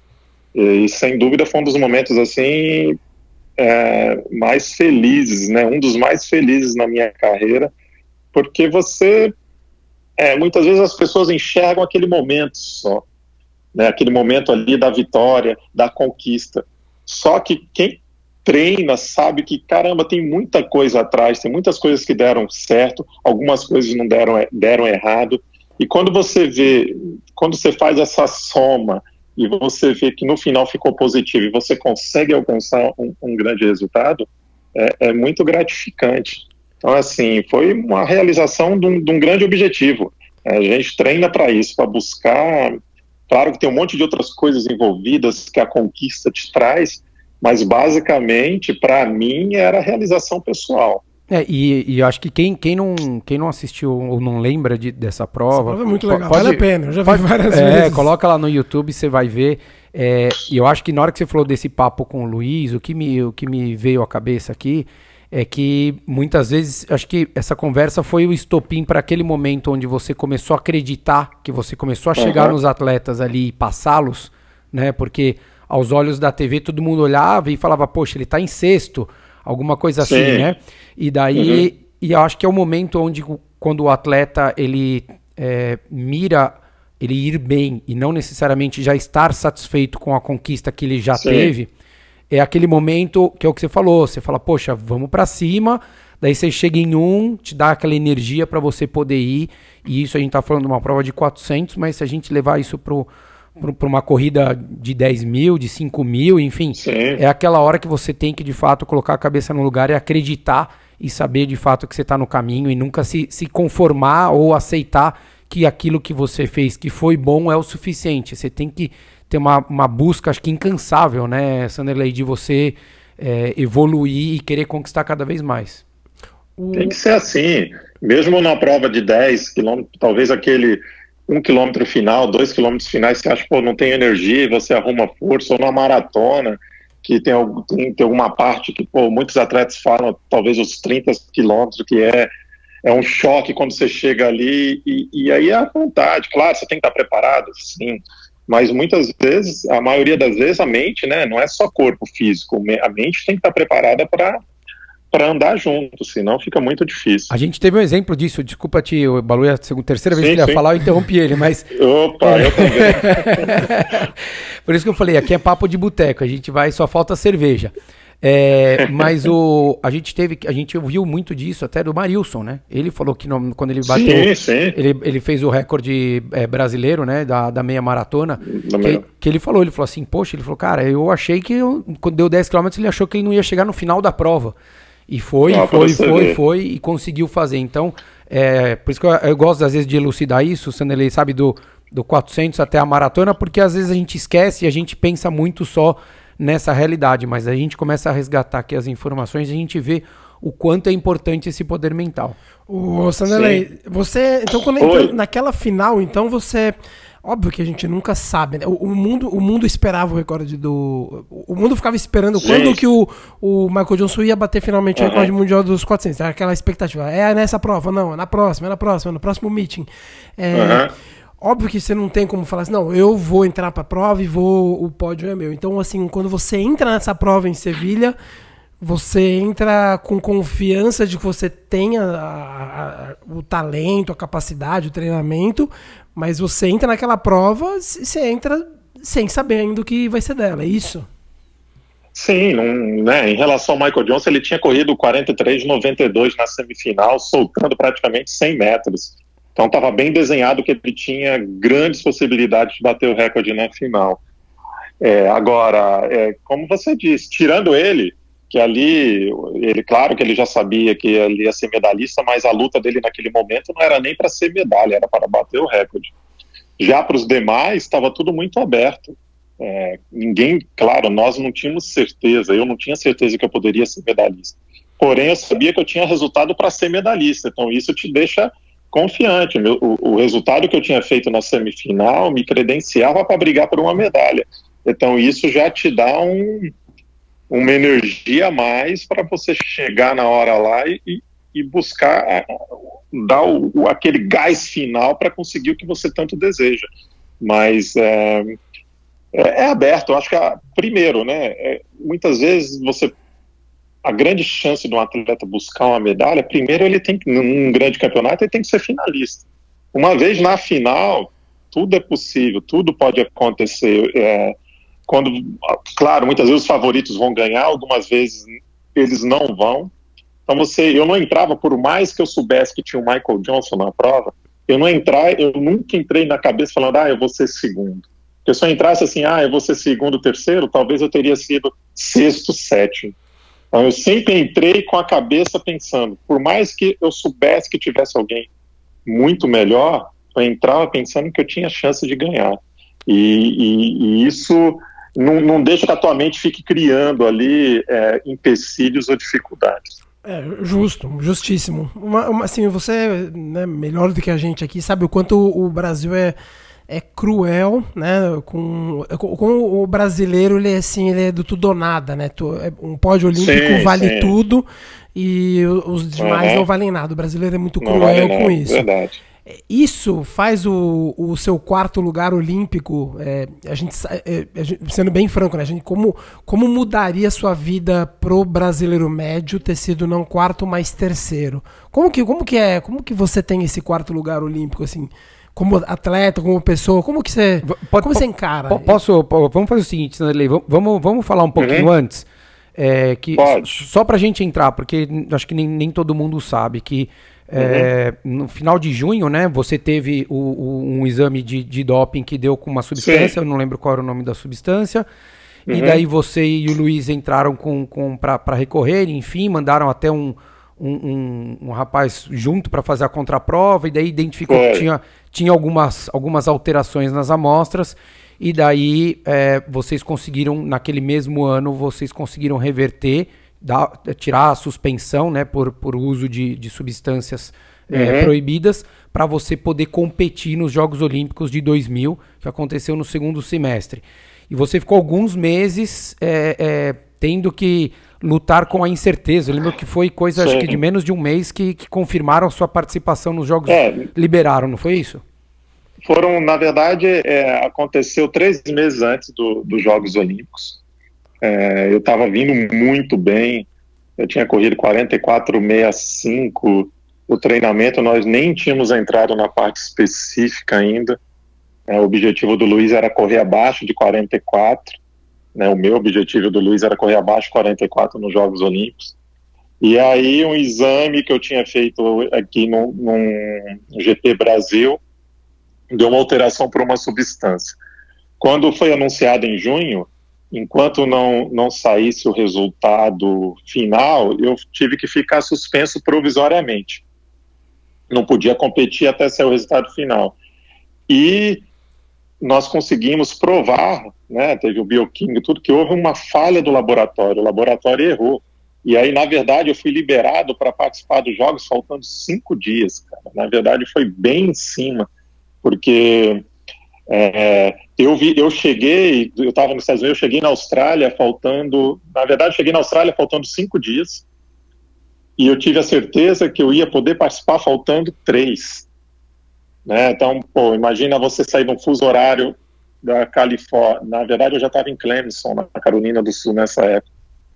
E, sem dúvida foi um dos momentos assim é, mais felizes, né? Um dos mais felizes na minha carreira, porque você é, muitas vezes as pessoas enxergam aquele momento só, né? Aquele momento ali da vitória, da conquista. Só que quem treina sabe que caramba tem muita coisa atrás, tem muitas coisas que deram certo, algumas coisas não deram deram errado. E quando você vê, quando você faz essa soma e você vê que no final ficou positivo e você consegue alcançar um, um grande resultado, é, é, muito gratificante. Então, assim, foi uma realização de um, de um grande objetivo. A gente treina para isso, para buscar. Claro que tem um monte de outras coisas envolvidas que a conquista te traz, mas basicamente, para mim, era a realização pessoal. É, e, e eu acho que quem, quem, não, quem não assistiu ou não lembra de, dessa prova. Essa prova é muito legal, pode, vale a pena. Eu já vi pode, várias é, vezes. Coloca lá no YouTube, você vai ver. É, e eu acho que na hora que você falou desse papo com o Luiz, o que me, o que me veio à cabeça aqui é que muitas vezes acho que essa conversa foi o estopim para aquele momento onde você começou a acreditar, que você começou a chegar uhum. nos atletas ali e passá-los, né? Porque aos olhos da TV todo mundo olhava e falava, poxa, ele está em sexto alguma coisa Sim. assim, né? E daí, uhum. e eu acho que é o momento onde quando o atleta ele é, mira ele ir bem e não necessariamente já estar satisfeito com a conquista que ele já Sim. teve, é aquele momento que é o que você falou, você fala, poxa, vamos para cima, daí você chega em um, te dá aquela energia para você poder ir, e isso a gente tá falando de uma prova de 400, mas se a gente levar isso pro para uma corrida de 10 mil, de 5 mil, enfim. Sim. É aquela hora que você tem que, de fato, colocar a cabeça no lugar e acreditar e saber, de fato, que você está no caminho e nunca se, se conformar ou aceitar que aquilo que você fez que foi bom é o suficiente. Você tem que ter uma, uma busca, acho que incansável, né, Sanderley, de você é, evoluir e querer conquistar cada vez mais. Tem que ser assim. Mesmo na prova de 10 quilômetros, talvez aquele um quilômetro final, dois quilômetros finais, você acha, pô, não tem energia e você arruma força, ou numa maratona, que tem, tem, tem alguma parte que, pô, muitos atletas falam, talvez os 30 quilômetros, que é, é um choque quando você chega ali, e, e aí é a vontade, claro, você tem que estar preparado, sim, mas muitas vezes, a maioria das vezes, a mente, né, não é só corpo físico, a mente tem que estar preparada para para andar junto, senão fica muito difícil. A gente teve um exemplo disso, desculpa te, o Balu é a segunda, terceira vez sim, que ele ia falar, eu interrompi ele, mas... Opa, eu também. Por isso que eu falei, aqui é papo de boteco, a gente vai, só falta cerveja. É, mas o, a gente teve, a gente ouviu muito disso até do Marilson, né? Ele falou que no, quando ele bateu, sim, sim. Ele, ele fez o recorde é, brasileiro, né? Da, da meia maratona. Que, que, ele falou, ele falou assim, poxa, ele falou, cara, eu achei que eu, quando deu 10 km ele achou que ele não ia chegar no final da prova. E foi, ah, foi, foi, foi e conseguiu fazer. Então, é, por isso que eu, eu, gosto às vezes de elucidar isso, sendo ele sabe do, do 400 até a maratona, porque às vezes a gente esquece e a gente pensa muito só nessa realidade, mas a gente começa a resgatar aqui as informações e a gente vê o quanto é importante esse poder mental. O Sanderley, você, então quando entrou naquela final, então você Óbvio que a gente nunca sabe, né? O, o, mundo, o mundo esperava o recorde do. O mundo ficava esperando Sim. quando que o, o Michael Johnson ia bater finalmente uhum. o recorde mundial dos 400. Era aquela expectativa. É nessa prova, não, é na próxima, é na próxima, é no próximo meeting. É, uhum. Óbvio que você não tem como falar assim, não, eu vou entrar pra prova e vou. O pódio é meu. Então, assim, quando você entra nessa prova em Sevilha, você entra com confiança de que você tenha a, a, o talento, a capacidade, o treinamento, mas você entra naquela prova, você entra sem saber ainda o que vai ser dela, é isso? Sim, né, em relação ao Michael Johnson, ele tinha corrido 43,92 na semifinal, soltando praticamente 100 metros. Então estava bem desenhado que ele tinha grandes possibilidades de bater o recorde na final. É, agora, é, como você disse, tirando ele, que ali, ele, claro que ele já sabia que ele ia ser medalhista, mas a luta dele naquele momento não era nem para ser medalha, era para bater o recorde. Já para os demais, estava tudo muito aberto. É, ninguém, claro, nós não tínhamos certeza, eu não tinha certeza que eu poderia ser medalhista. Porém, eu sabia que eu tinha resultado para ser medalhista, então isso te deixa confiante. O, o, resultado que eu tinha feito na semifinal me credenciava para brigar por uma medalha. Então, isso já te dá um, uma energia a mais para você chegar na hora lá e, e buscar dar o, aquele gás final para conseguir o que você tanto deseja. Mas é, é, é aberto. Eu acho que, primeiro, né, é, muitas vezes você. A grande chance de um atleta buscar uma medalha, primeiro ele tem que, num grande campeonato, ele tem que ser finalista. Uma vez na final, tudo é possível, tudo pode acontecer. É, quando, claro, muitas vezes os favoritos vão ganhar, algumas vezes eles não vão. Então você, eu não entrava, por mais que eu soubesse que tinha o Michael Johnson na prova, eu não entrar, eu nunca entrei na cabeça falando, ah, eu vou ser segundo. Porque se eu entrasse assim, ah, eu vou ser segundo, terceiro, talvez eu teria sido sexto, sétimo. Então eu sempre entrei com a cabeça pensando, por mais que eu soubesse que tivesse alguém muito melhor, eu entrava pensando que eu tinha chance de ganhar. E, e, e isso não, não, deixa que a tua mente fique criando ali é, empecilhos ou dificuldades. É, justo, justíssimo. Uma, uma, assim, você, né, melhor do que a gente aqui, sabe o quanto o Brasil é é cruel, né? Com, com o brasileiro, ele é assim, ele é do tudo ou nada, né? É, um pódio olímpico sim, vale sim. tudo e os demais uhum. não valem nada. O brasileiro é muito cruel vale com isso. Verdade. Isso faz o, o seu quarto lugar olímpico, é, a, gente, é, sendo bem franco, né? A gente, como, como mudaria a sua vida pro brasileiro médio ter sido não quarto, mas terceiro? Como que, como que é? Como que você tem esse quarto lugar olímpico assim? Como atleta, como pessoa, como que você, pode, como você encara? Posso, vamos fazer o seguinte, Sanderley, vamos, vamos falar um pouquinho uhum. antes, é, que pode. só pra gente entrar, porque acho que nem, nem todo mundo sabe que é, uhum. no final de junho, né, você teve o, o, um exame de, de doping que deu com uma substância, Sim. eu não lembro qual era o nome da substância, uhum. e daí você e o Luiz entraram com, com para recorrer, enfim, mandaram até um, um, um, um rapaz junto para fazer a contraprova, e daí identificou que tinha, tinha algumas, algumas alterações nas amostras, e daí é, vocês conseguiram, naquele mesmo ano, vocês conseguiram reverter, dar, tirar a suspensão né, por, por uso de, de substâncias é, uhum. proibidas, para você poder competir nos Jogos Olímpicos de 2000, que aconteceu no segundo semestre. E você ficou alguns meses é, é tendo que lutar com a incerteza. Eu lembro que foi coisa acho que de menos de um mês que, que confirmaram sua participação nos Jogos é, liberaram, não foi isso? Foram, na verdade, é, aconteceu três meses antes do, dos Jogos Olímpicos. É, eu estava vindo muito bem, eu tinha corrido 44,65. O treinamento nós nem tínhamos entrado na parte específica ainda. É, o objetivo do Luiz era correr abaixo de 44 né, o meu objetivo do Luiz era correr abaixo de 44 nos Jogos Olímpicos. E aí um exame que eu tinha feito aqui no, GP Brasil deu uma alteração para uma substância. Quando foi anunciado em junho, enquanto não, não saísse o resultado final, eu tive que ficar suspenso provisoriamente. Não podia competir até sair o resultado final. E nós conseguimos provar, né, teve o bioquímico, tudo, que houve uma falha do laboratório, o laboratório errou. E aí, na verdade, eu fui liberado para participar dos jogos faltando cinco dias, cara. Na verdade, foi bem em cima, porque é, eu, vi, eu cheguei, eu estava nos Estados Unidos, eu cheguei na Austrália faltando, na verdade, cheguei na Austrália faltando cinco dias, e eu tive a certeza que eu ia poder participar faltando três. Né? Então, pô, imagina você sair de um fuso horário da Califórnia. Na verdade, eu já estava em Clemson, na Carolina do Sul, nessa época.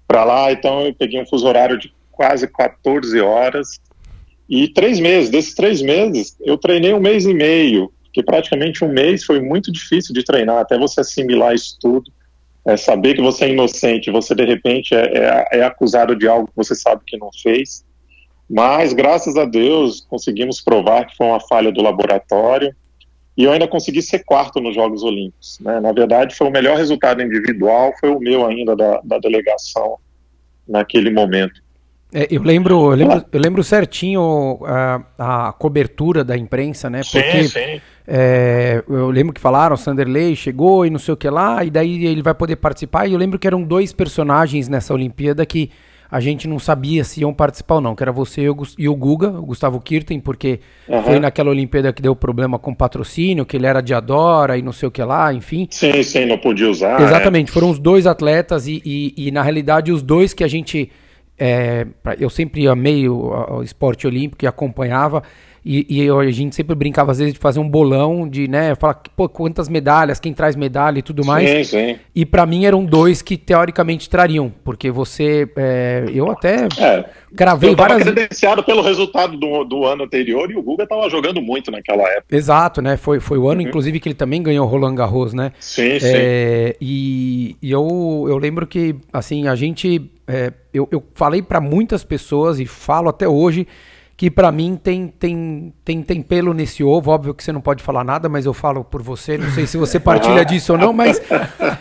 para lá, então eu peguei um fuso horário de quase 14 horas e três meses. Desses três meses, eu treinei um mês e meio, que praticamente um mês foi muito difícil de treinar, até você assimilar isso tudo, é saber que você é inocente, você de repente é, é, é acusado de algo que você sabe que não fez. Mas, graças a Deus, conseguimos provar que foi uma falha do laboratório e eu ainda consegui ser quarto nos Jogos Olímpicos. Né? Na verdade, foi o melhor resultado individual, foi o meu ainda da, da delegação naquele momento. É, eu, lembro, eu, lembro, eu lembro certinho a, a cobertura da imprensa, né? Porque sim, sim. É, eu lembro que falaram, o Sanderley chegou e não sei o que lá, e daí ele vai poder participar. E eu lembro que eram dois personagens nessa Olimpíada que a gente não sabia se iam participar ou não, que era você e o Guga, o Gustavo Kirten, porque uhum. foi naquela Olimpíada que deu problema com patrocínio, que ele era de Adora e não sei o que lá, enfim. Sim, sim, não podia usar. Exatamente, é. foram os dois atletas e, e, e, na realidade os dois que a gente. É, eu sempre amei o, o esporte olímpico e acompanhava. E, e eu, a gente sempre brincava, às vezes, de fazer um bolão, de, né, falar, pô, quantas medalhas, quem traz medalha e tudo mais. Sim, sim. E para mim eram dois que teoricamente trariam, porque você, é, eu até é, gravei eu várias... credenciado pelo resultado do, do ano anterior e o Guga tava jogando muito naquela época. Exato, né, foi, foi o ano, uhum. inclusive, que ele também ganhou o Roland Garros, né. Sim, é, sim. E, e eu, eu lembro que, assim, a gente, é, eu, eu falei para muitas pessoas e falo até hoje que para mim tem, tem, tem, tem pelo nesse ovo. Óbvio que você não pode falar nada, mas eu falo por você. Não sei se você partilha disso ou não, mas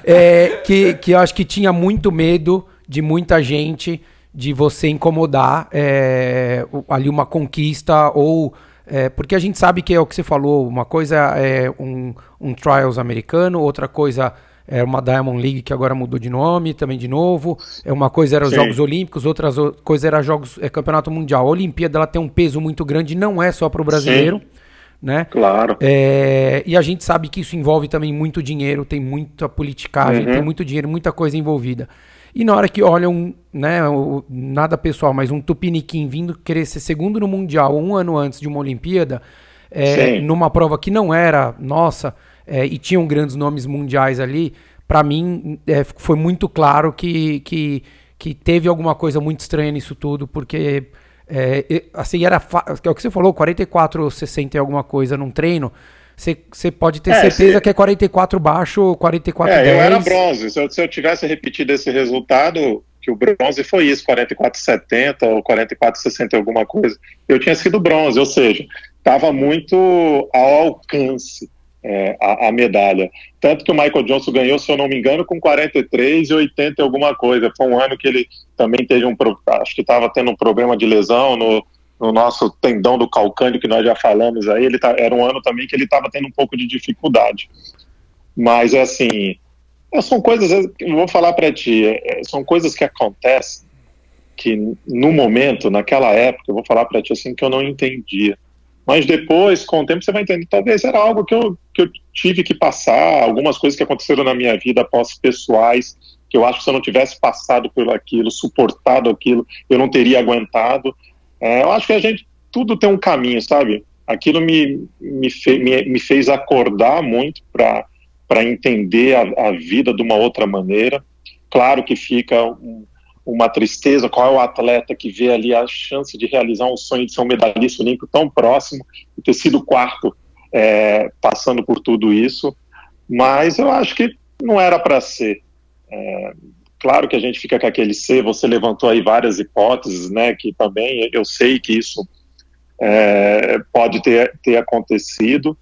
é, que, que eu acho que tinha muito medo de muita gente de você incomodar é, ali uma conquista ou. É, porque a gente sabe que é o que você falou, uma coisa é um, um trials americano, outra coisa é uma Diamond League que agora mudou de nome também de novo. É uma coisa era os Sim. Jogos Olímpicos, outra coisa era Jogos é, Campeonato Mundial. A Olimpíada ela tem um peso muito grande, não é só para o brasileiro. Sim. Né? Claro. É, e a gente sabe que isso envolve também muito dinheiro, tem muita politicagem, uhum. tem muito dinheiro, muita coisa envolvida. E na hora que olham, né, nada pessoal, mas um Tupiniquim vindo querer ser segundo no Mundial um ano antes de uma Olimpíada, é, numa prova que não era nossa, é, e tinham grandes nomes mundiais ali, para mim é, foi muito claro que, que, que teve alguma coisa muito estranha nisso tudo, porque é, assim era é o que você falou, 44 60 e alguma coisa num treino. Você pode ter é, certeza se... que é 44 baixo, 44 é, 10. Eu era bronze. Se eu, se eu tivesse repetido esse resultado, que o bronze foi isso, 44,70 ou 44,60 alguma coisa, eu tinha sido bronze, ou seja, estava muito ao alcance é, a, a, medalha. Tanto que o Michael Johnson ganhou, se eu não me engano, com 43 e 80 alguma coisa. Foi um ano que ele também teve um. Acho que estava tendo um problema de lesão no, no, nosso tendão do calcâneo, que nós já falamos aí. Ele tá, era um ano também que ele estava tendo um pouco de dificuldade. Mas, assim. É, são coisas. Eu vou falar para ti. É, são coisas que acontecem que, no momento, naquela época, eu vou falar para ti assim, que eu não entendia mas depois, com o tempo, você vai entender. Talvez era algo que eu, que eu tive que passar, algumas coisas que aconteceram na minha vida após pessoais, que eu acho que se eu não tivesse passado por aquilo, suportado aquilo, eu não teria aguentado. É, eu acho que a gente, tudo tem um caminho, sabe? Aquilo me, me, fe, me, me fez acordar muito para entender a, a vida de uma outra maneira. Claro que fica um, uma tristeza, qual é o atleta que vê ali a chance de realizar um sonho de ser um medalhista olímpico tão próximo e ter sido quarto é, passando por tudo isso, mas eu acho que não era para ser. É, claro que a gente fica com aquele ser, você levantou aí várias hipóteses, né, que também eu sei que isso é, pode ter, ter acontecido,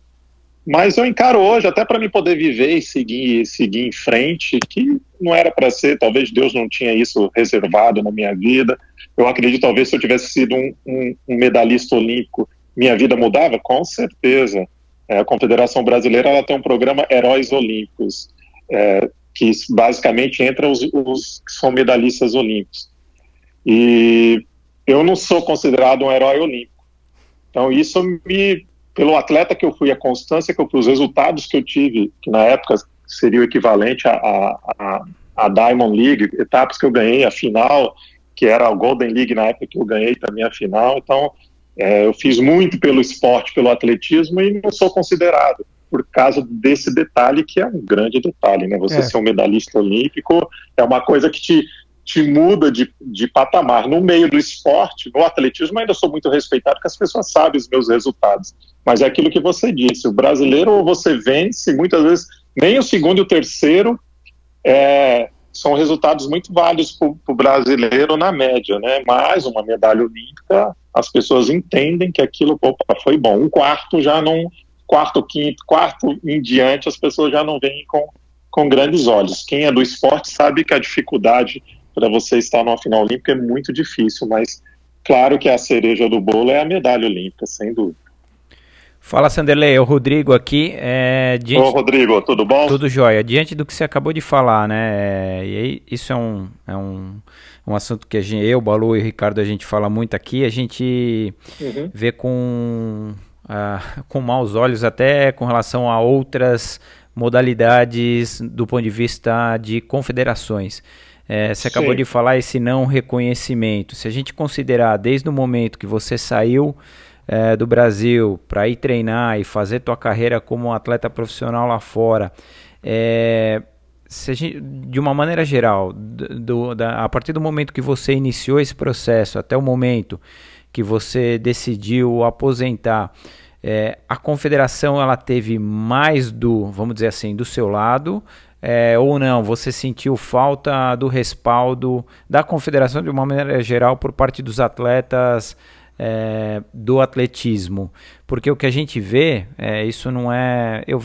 mas eu encaro hoje, até para me poder viver e seguir, seguir em frente, que não era para ser, talvez Deus não tinha isso reservado na minha vida. Eu acredito, talvez, se eu tivesse sido um, um, um medalhista olímpico, minha vida mudava? Com certeza. É, a Confederação Brasileira ela tem um programa Heróis Olímpicos, é, que basicamente entra os, os que são medalhistas olímpicos. E eu não sou considerado um herói olímpico. Então, isso me pelo atleta que eu fui, a constância que eu fui, os resultados que eu tive, que na época seria o equivalente à a, Diamond League, etapas que eu ganhei, a final, que era a Golden League na época que eu ganhei também a final. Então, é, eu fiz muito pelo esporte, pelo atletismo e não sou considerado por causa desse detalhe que é um grande detalhe, né? Você é. ser um medalhista olímpico é uma coisa que te te muda de, de patamar. No meio do esporte, no atletismo, ainda sou muito respeitado, porque as pessoas sabem os meus resultados. Mas é aquilo que você disse: o brasileiro, ou você vence, muitas vezes, nem o segundo e o terceiro é, são resultados muito válidos para o brasileiro na média, né? Mas uma medalha olímpica, as pessoas entendem que aquilo opa, foi bom. Um quarto já não. Quarto, quinto, quarto em diante, as pessoas já não veem com, com grandes olhos. Quem é do esporte sabe que a dificuldade para você estar numa final olímpica é muito difícil, mas claro que a cereja do bolo é a medalha olímpica, sem dúvida. Fala, Sanderley, é o Rodrigo aqui. É, diante... Ô, Rodrigo, tudo bom? Tudo jóia. Diante do que você acabou de falar, né? É, e aí, isso é um, é um, um assunto que a gente, eu, Balu e o Ricardo, a gente fala muito aqui. A gente uhum. vê com, uh, com maus olhos até com relação a outras modalidades do ponto de vista de confederações. É, você acabou de falar esse não reconhecimento. Se a gente considerar desde o momento que você saiu é, do Brasil para ir treinar e fazer tua carreira como atleta profissional lá fora, é, gente, de uma maneira geral, do, da, a partir do momento que você iniciou esse processo até o momento que você decidiu aposentar, é, a confederação ela teve mais do, vamos dizer assim, do seu lado é, ou não? Você sentiu falta do respaldo da confederação de uma maneira geral por parte dos atletas é, do atletismo? Porque o que a gente vê, é, isso não é. Eu,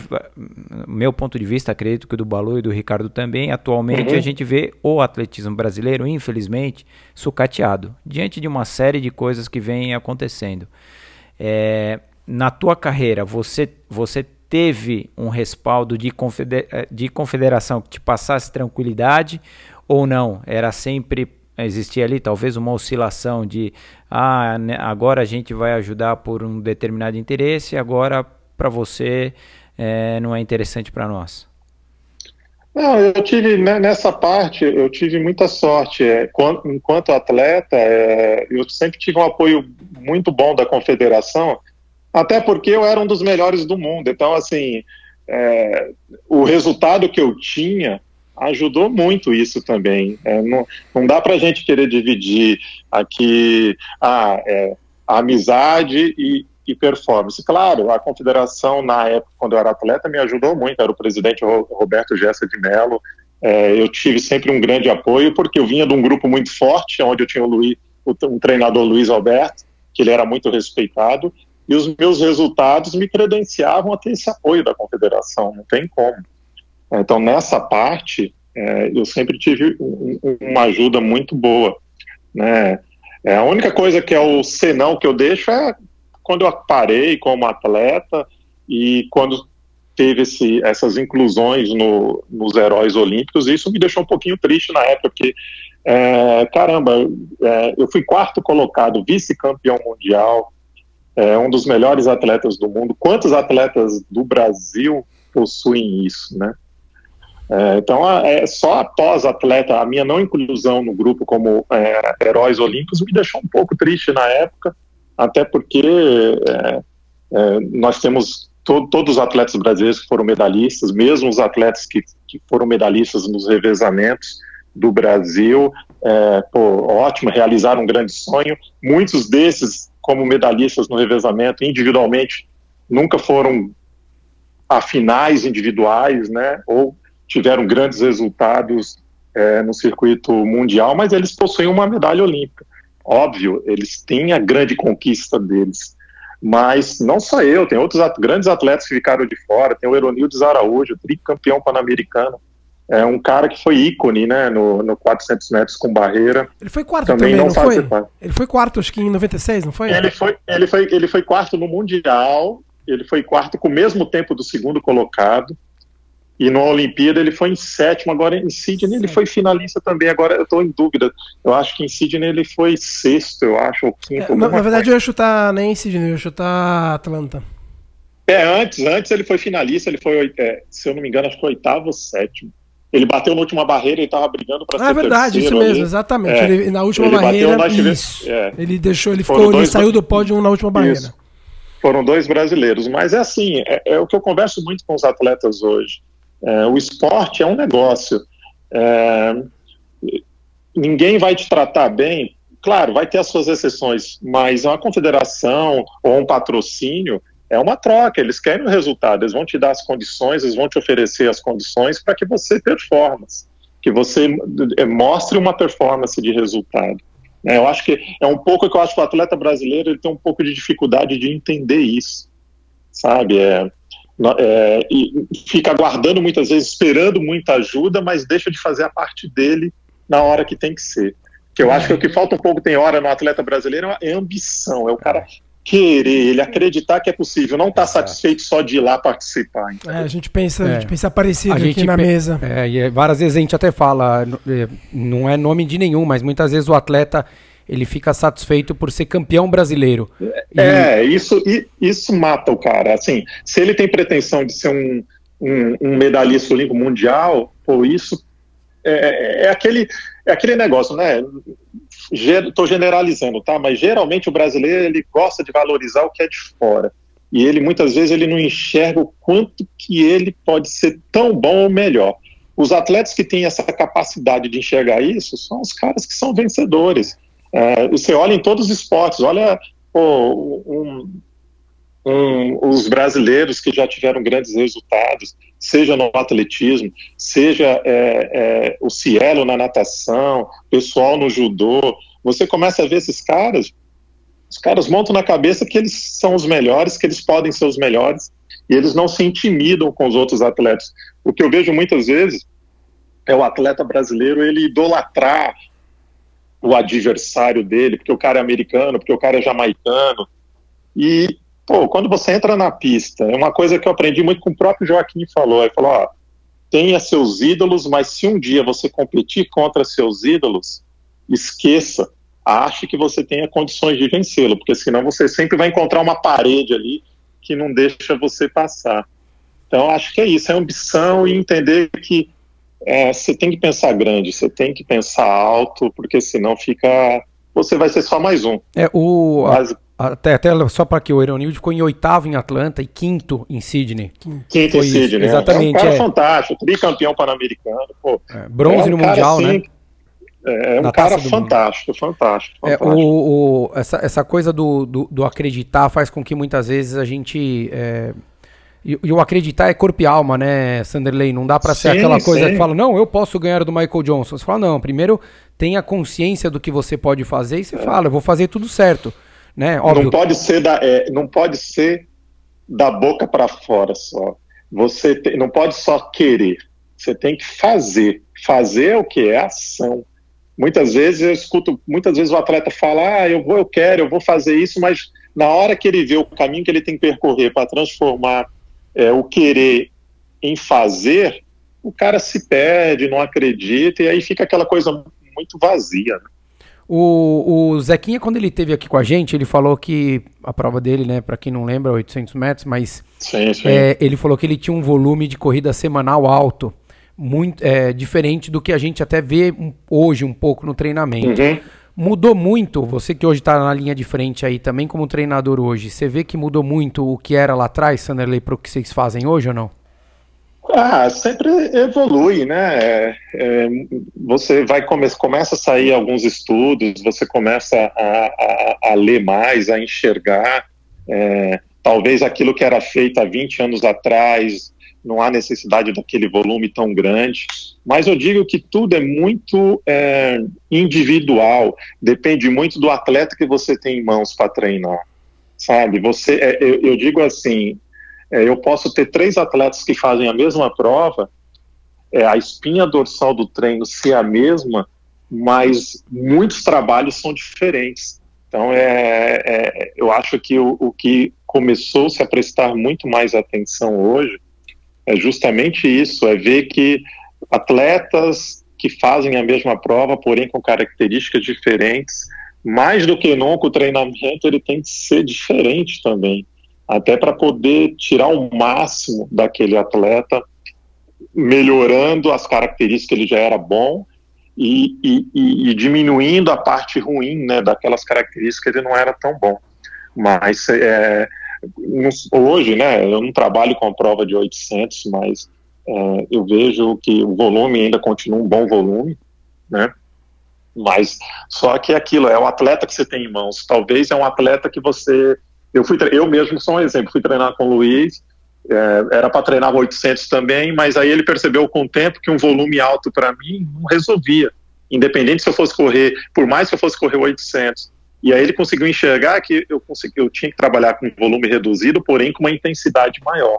meu ponto de vista, acredito que o do Balu e do Ricardo também, atualmente uhum. a gente vê o atletismo brasileiro, infelizmente, sucateado, diante de uma série de coisas que vêm acontecendo. É, na tua carreira, você, você teve um respaldo de, confeder eh, de confederação que te passasse tranquilidade ou não? Era sempre existia ali talvez uma oscilação de ah, né, agora a gente vai ajudar por um determinado interesse, agora para você é, não é interessante para nós. Não, eu tive né, nessa parte, eu tive muita sorte. É, enquanto atleta, é, eu sempre tive um apoio muito bom da confederação até porque eu era um dos melhores do mundo. Então, assim, é, o resultado que eu tinha ajudou muito isso também. É, não, não dá para a gente querer dividir aqui a, ah, é, a amizade e, e, performance. Claro, a confederação, na época, quando eu era atleta, me ajudou muito. Era o presidente Roberto Gessa de Mello. É, eu tive sempre um grande apoio, porque eu vinha de um grupo muito forte, onde eu tinha o, Luiz, o treinador Luiz Alberto, que ele era muito respeitado, e os meus resultados me credenciavam a ter esse apoio da confederação, não tem como. Então, nessa parte, é, eu sempre tive um, uma ajuda muito boa. Né? É, a única coisa que é o senão que eu deixo é quando eu parei como atleta e quando teve esse, essas inclusões no, nos heróis olímpicos, isso me deixou um pouquinho triste na época, porque, é, caramba, é, eu fui quarto colocado, vice-campeão mundial, é um dos melhores atletas do mundo. Quantos atletas do Brasil possuem isso, né? É, então, é, só após atleta, a minha não inclusão no grupo como é, heróis olímpicos me deixou um pouco triste na época, até porque é, é, nós temos to todos os atletas brasileiros que foram medalhistas, mesmo os atletas que, que foram medalhistas nos revezamentos do Brasil, é, pô, ótimo, realizaram um grande sonho. Muitos desses como medalhistas no revezamento individualmente nunca foram a finais individuais, né? Ou tiveram grandes resultados é, no circuito mundial, mas eles possuem uma medalha olímpica. Óbvio, eles têm a grande conquista deles. Mas não só eu, tem outros at grandes atletas que ficaram de fora. Tem o Eronildes Araújo, tricampeão pan-americano é um cara que foi ícone, né, no, no 400 metros com barreira. Ele foi quarto também, também não, não foi? Ele foi quarto, acho que em 96, não foi? Ele foi, ele foi, ele foi quarto no Mundial, ele foi quarto com o mesmo tempo do segundo colocado, e na Olimpíada ele foi em sétimo, agora em Sydney ele foi finalista também, agora eu estou em dúvida, eu acho que em Sydney ele foi sexto, eu acho, ou quinto. É, na, na, verdade eu ia chutar nem em Sydney, eu ia chutar Atlanta. É, antes, antes ele foi finalista, ele foi, é, se eu não me engano, acho que foi oitavo ou sétimo. Ele bateu na última barreira e estava brigando para ah, ser É verdade, isso mesmo, ali. exatamente. É. Ele, na última ele barreira, isso. É. Ele deixou, ele ficou, ele saiu do pódio na última barreira. Isso. Foram dois brasileiros, mas é assim, é, é, o que eu converso muito com os atletas hoje. É, o esporte é um negócio. É, ninguém vai te tratar bem. Claro, vai ter as suas exceções, mas uma confederação ou um patrocínio é uma troca. Eles querem o resultado, eles vão te dar as condições, eles vão te oferecer as condições para que você performe, que você eh, mostre uma performance de resultado. Né? Eu acho que é um pouco que eu acho que o atleta brasileiro ele tem um pouco de dificuldade de entender isso, sabe? É, é, e fica aguardando muitas vezes, esperando muita ajuda, mas deixa de fazer a parte dele na hora que tem que ser. Que eu acho que o que falta um pouco tem hora no atleta brasileiro é ambição, é o cara querer, ele acreditar que é possível, não estar tá satisfeito só de ir lá participar. É, a gente pensa, é. a gente pensa parecido a aqui na mesa. É, e várias vezes a gente até fala, é, não é nome de nenhum, mas muitas vezes o atleta ele fica satisfeito por ser campeão brasileiro. E... É, isso, isso mata o cara. Assim, se ele tem pretensão de ser um, um, um medalhista olímpico mundial, pô, isso é, é, aquele, é aquele negócio, né? Estou generalizando, tá? Mas geralmente o brasileiro ele gosta de valorizar o que é de fora. E ele muitas vezes ele não enxerga o quanto que ele pode ser tão bom ou melhor. Os atletas que têm essa capacidade de enxergar isso são os caras que são vencedores. É, você olha em todos os esportes, olha pô, um, um, os brasileiros que já tiveram grandes resultados, seja no atletismo, seja é, é, o Cielo na natação, pessoal no judô, você começa a ver esses caras, os caras montam na cabeça que eles são os melhores, que eles podem ser os melhores, e eles não se intimidam com os outros atletas. O que eu vejo muitas vezes é o atleta brasileiro ele idolatrar o adversário dele, porque o cara é americano, porque o cara é jamaicano, e pô, quando você entra na pista, é uma coisa que eu aprendi muito com o próprio Joaquim falou, ele falou, ó, tenha seus ídolos, mas se um dia você competir contra seus ídolos, esqueça, ache que você tenha condições de vencê-lo, porque senão você sempre vai encontrar uma parede ali que não deixa você passar. Então, acho que é isso, é ambição e entender que é, você tem que pensar grande, você tem que pensar alto, porque senão fica. Você vai ser só mais um. É, o, Mas, até, até só para que o Eronildo ficou em oitavo em Atlanta e quinto em Sydney. Quinto em Sydney. Exatamente. É um cara é. fantástico, tricampeão pan-americano. É, bronze é um no Mundial, assim, né? É, é um cara fantástico, fantástico, fantástico. É, o, o, essa, essa coisa do, do, do, acreditar faz com que muitas vezes a gente. É, e, e, o acreditar é corpo e alma, né, Sanderley? Não dá para ser aquela coisa sim. que fala, não, eu posso ganhar do Michael Johnson. Você fala, não, primeiro tenha consciência do que você pode fazer e você é. fala, eu vou fazer tudo certo. Né? Óbvio. Não pode ser da, é, não pode ser da boca para fora só. Você tem, não pode só querer. Você tem que fazer. Fazer é o que é ação. Muitas vezes eu escuto, muitas vezes o atleta fala, ah, eu vou, eu quero, eu vou fazer isso, mas na hora que ele vê o caminho que ele tem que percorrer para transformar é, o querer em fazer, o cara se perde, não acredita e aí fica aquela coisa muito vazia. Né? O, o Zequinha, quando ele esteve aqui com a gente, ele falou que a prova dele, né, para quem não lembra, 800 metros, mas sim, sim. É, ele falou que ele tinha um volume de corrida semanal alto, muito é, diferente do que a gente até vê hoje um pouco no treinamento. Uhum. Mudou muito, você que hoje está na linha de frente aí também como treinador hoje, você vê que mudou muito o que era lá atrás, Sanderley, para o que vocês fazem hoje ou não? Ah, sempre evolui, né? É, é, você vai come, começa a sair alguns estudos, você começa a, a, a ler mais, a enxergar. É, talvez aquilo que era feito há 20 anos atrás, não há necessidade daquele volume tão grande. Mas eu digo que tudo é muito é, individual, depende muito do atleta que você tem em mãos para treinar. Sabe? Você, é, eu, eu digo assim, é, eu posso ter três atletas que fazem a mesma prova, é, a espinha dorsal do treino ser a mesma, mas muitos trabalhos são diferentes. Então, é, é eu acho que o, o que começou-se a prestar muito mais atenção hoje é justamente isso, é ver que atletas que fazem a mesma prova, porém com características diferentes, mais do que nunca o treinamento ele tem que ser diferente também até para poder tirar o máximo daquele atleta, melhorando as características que ele já era bom e, e, e diminuindo a parte ruim né, daquelas características que ele não era tão bom. Mas é, hoje, né, eu não trabalho com a prova de 800, mas é, eu vejo que o volume ainda continua um bom volume, né? Mas só que é aquilo, é o atleta que você tem em mãos. Talvez é um atleta que você. Eu, fui, eu mesmo sou um exemplo, fui treinar com o Luiz, é, era para treinar 800 também, mas aí ele percebeu com o tempo que um volume alto para mim não resolvia. Independente se eu fosse correr, por mais que eu fosse correr 800. E aí ele conseguiu enxergar que eu, consegui, eu tinha que trabalhar com um volume reduzido, porém com uma intensidade maior.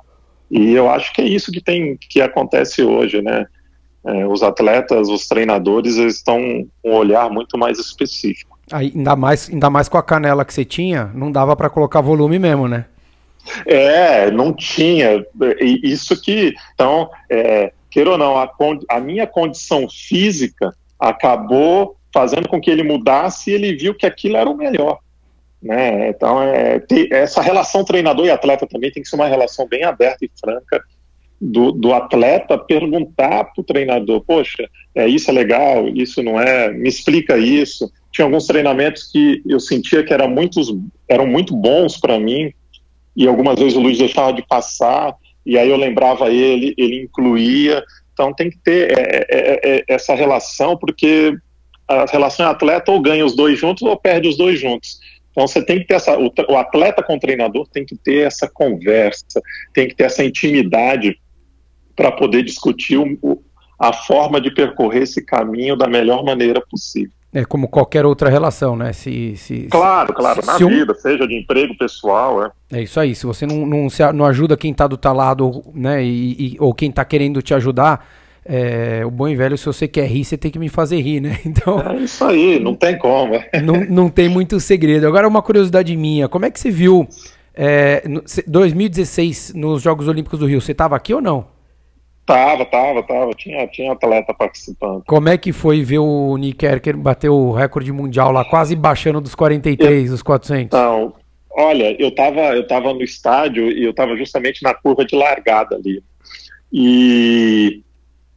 E eu acho que é isso que tem que acontece hoje, né? É, os atletas, os treinadores, eles estão com um olhar muito mais específico. Aí, ainda mais, ainda mais com a canela que você tinha, não dava para colocar volume mesmo, né? É, não tinha. Isso que, então, é, queira ou não, a, a minha condição física acabou fazendo com que ele mudasse ele viu que aquilo era o melhor. Né? Então, é, ter, essa relação treinador e atleta também tem que ser uma relação bem aberta e franca do, do atleta perguntar para o treinador: Poxa, é, isso é legal, isso não é, me explica isso. Tinha alguns treinamentos que eu sentia que eram, muitos, eram muito bons para mim, e algumas vezes o Luiz deixava de passar, e aí eu lembrava ele, ele incluía. Então tem que ter é, é, é, essa relação, porque a relação é atleta ou ganha os dois juntos ou perde os dois juntos. Então você tem que ter essa, o, o atleta com o treinador tem que ter essa conversa, tem que ter essa intimidade para poder discutir o, a forma de percorrer esse caminho da melhor maneira possível. É como qualquer outra relação, né? Se, se claro, claro, se, na se vida, um... seja de emprego pessoal, é. É isso aí. Se você não, não, se, não ajuda quem está do teu lado, né? E, e, ou quem está querendo te ajudar, é, o bom e velho, se você quer rir, você tem que me fazer rir, né? Então. É isso aí, não tem como. não, não tem muito segredo. Agora, uma curiosidade minha: como é que você viu é, 2016 nos Jogos Olímpicos do Rio? Você estava aqui ou não? Tava, tava, tava. Tinha, tinha atleta participando. Como é que foi ver o Nick Erker bater o recorde mundial lá, quase baixando dos 43, eu, os 400? Não, olha, eu tava, eu tava no estádio e eu tava justamente na curva de largada ali. E,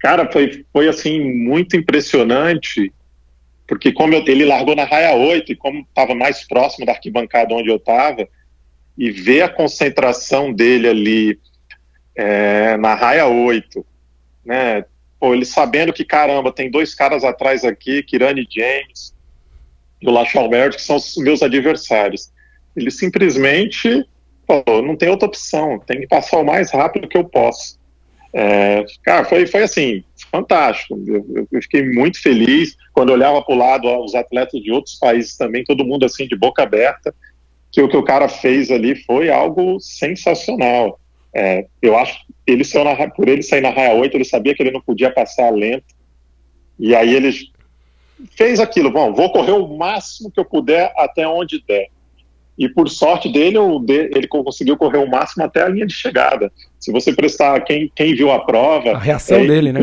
cara, foi, foi assim, muito impressionante, porque como eu, ele largou na raia 8 e como tava mais próximo da arquibancada onde eu tava, e ver a concentração dele ali é, na raia 8, né? Pô, ele sabendo que, caramba, tem dois caras atrás aqui, Kirani James e o Merritt, que são os meus adversários. Ele simplesmente, pô, não tem outra opção, tem que passar o mais rápido que eu posso. É, cara, foi, foi assim, fantástico. Eu, eu, fiquei muito feliz quando olhava para o lado os atletas de outros países também, todo mundo assim de boca aberta, que o que o cara fez ali foi algo sensacional. É, eu acho que ele saiu na, por ele sair na raia 8, ele sabia que ele não podia passar lento. E aí ele fez aquilo, bom, vou correr o máximo que eu puder até onde der. E por sorte dele, ele conseguiu correr o máximo até a linha de chegada. Se você prestar, quem, quem viu a prova. A reação é, dele, né?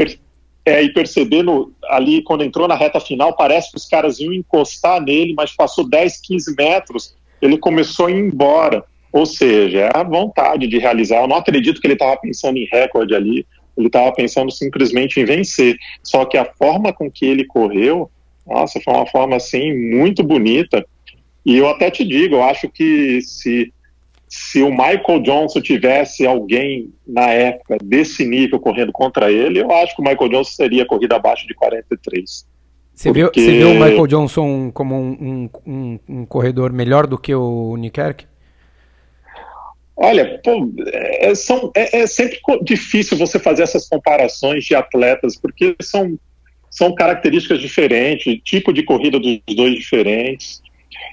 É, e percebendo ali, quando entrou na reta final, parece que os caras iam encostar nele, mas passou 10, 15 metros, ele começou a ir embora. Ou seja, é a vontade de realizar. Eu não acredito que ele estava pensando em recorde ali, ele estava pensando simplesmente em vencer. Só que a forma com que ele correu, nossa, foi uma forma assim muito bonita. E eu até te digo, eu acho que se se o Michael Johnson tivesse alguém na época desse nível correndo contra ele, eu acho que o Michael Johnson teria corrido abaixo de 43. Você, porque... viu, você viu o Michael Johnson como um, um, um, um corredor melhor do que o Nick Erk? Olha, pô, é, são, é, é, sempre difícil você fazer essas comparações de atletas, porque são, são características diferentes, tipo de corrida dos dois diferentes.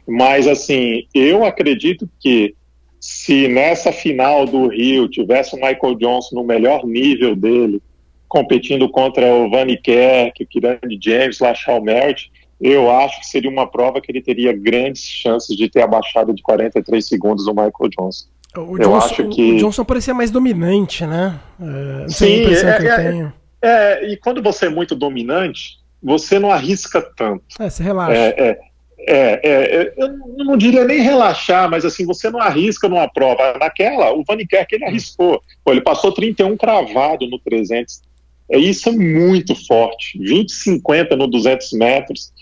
Mas, assim, eu acredito que se nessa final do Rio tivesse o Michael Johnson no melhor nível dele, competindo contra o Van Kerk, o Kirani James, Lachal Merritt, eu acho que seria uma prova que ele teria grandes chances de ter abaixado de 43 segundos o Michael Johnson. O eu Johnson, acho que... o Johnson parecia mais dominante, né? É, Sim, é, é, é, e quando você é muito dominante, você não arrisca tanto. É, você relaxa. É, é, é, é, eu não diria nem relaxar, mas assim, você não arrisca numa prova. Naquela, o Van Kerk, ele arriscou. Pô, ele passou 31 cravado no 300. É, isso é muito forte. 20, 50 no 200 metros.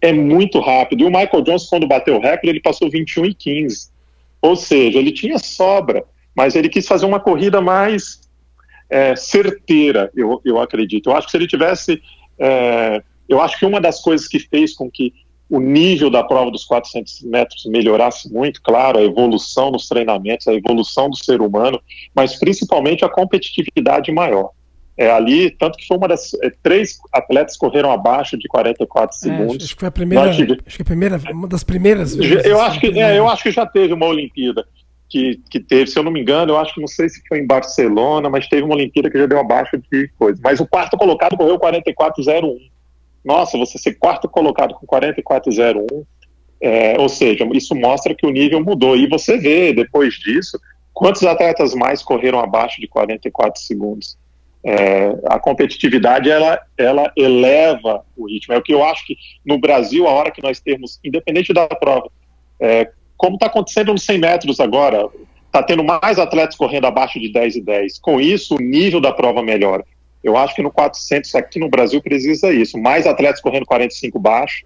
É muito rápido. E o Michael Johnson, quando bateu o recorde, ele passou 21 e 15. Ou seja, ele tinha sobra, mas ele quis fazer uma corrida mais é, certeira, eu, eu acredito. Eu acho que se ele tivesse é, Eu acho que uma das coisas que fez com que o nível da prova dos 400 metros melhorasse muito, claro, a evolução nos treinamentos, a evolução do ser humano, mas principalmente a competitividade maior. É, ali, tanto que foi uma das. É, três atletas correram abaixo de 44 é, segundos. Acho que foi a primeira. Acho que a primeira, uma das primeiras vezes. Eu acho, que, é, eu acho que já teve uma Olimpíada que, que teve, se eu não me engano, eu acho que não sei se foi em Barcelona, mas teve uma Olimpíada que já deu abaixo de coisa. Mas o quarto colocado correu 44,01. Nossa, você ser quarto colocado com 44,01, é, ou seja, isso mostra que o nível mudou. E você vê, depois disso, quantos atletas mais correram abaixo de 44 segundos. É, a competitividade ela, ela eleva o ritmo. É o que eu acho que no Brasil, a hora que nós temos, independente da prova, é, como está acontecendo nos 100 metros agora, está tendo mais atletas correndo abaixo de 10 e 10. Com isso, o nível da prova melhora. Eu acho que no 400 aqui no Brasil precisa isso. Mais atletas correndo 45 baixo,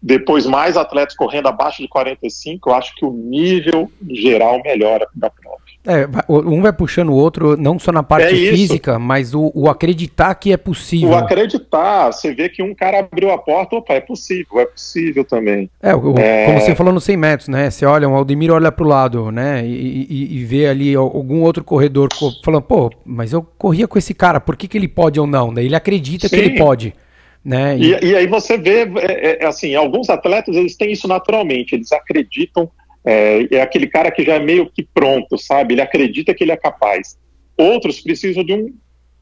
depois mais atletas correndo abaixo de 45, eu acho que o nível geral melhora da prova. É, um vai puxando o outro, não só na parte é física, mas o, o, acreditar que é possível. O acreditar, você vê que um cara abriu a porta, opa, é possível, é possível também. É, o, é... como você falou nos 100 metros, né? Você olha, o Aldemir olha pro lado, né? E, e, e vê ali algum outro corredor falando, pô, mas eu corria com esse cara, por que, que ele pode ou não? Ele acredita Sim. que ele pode. Né? E... e, aí você vê, é, é, assim, alguns atletas eles têm isso naturalmente, eles acreditam é, é, aquele cara que já é meio que pronto, sabe? Ele acredita que ele é capaz. Outros precisam de um,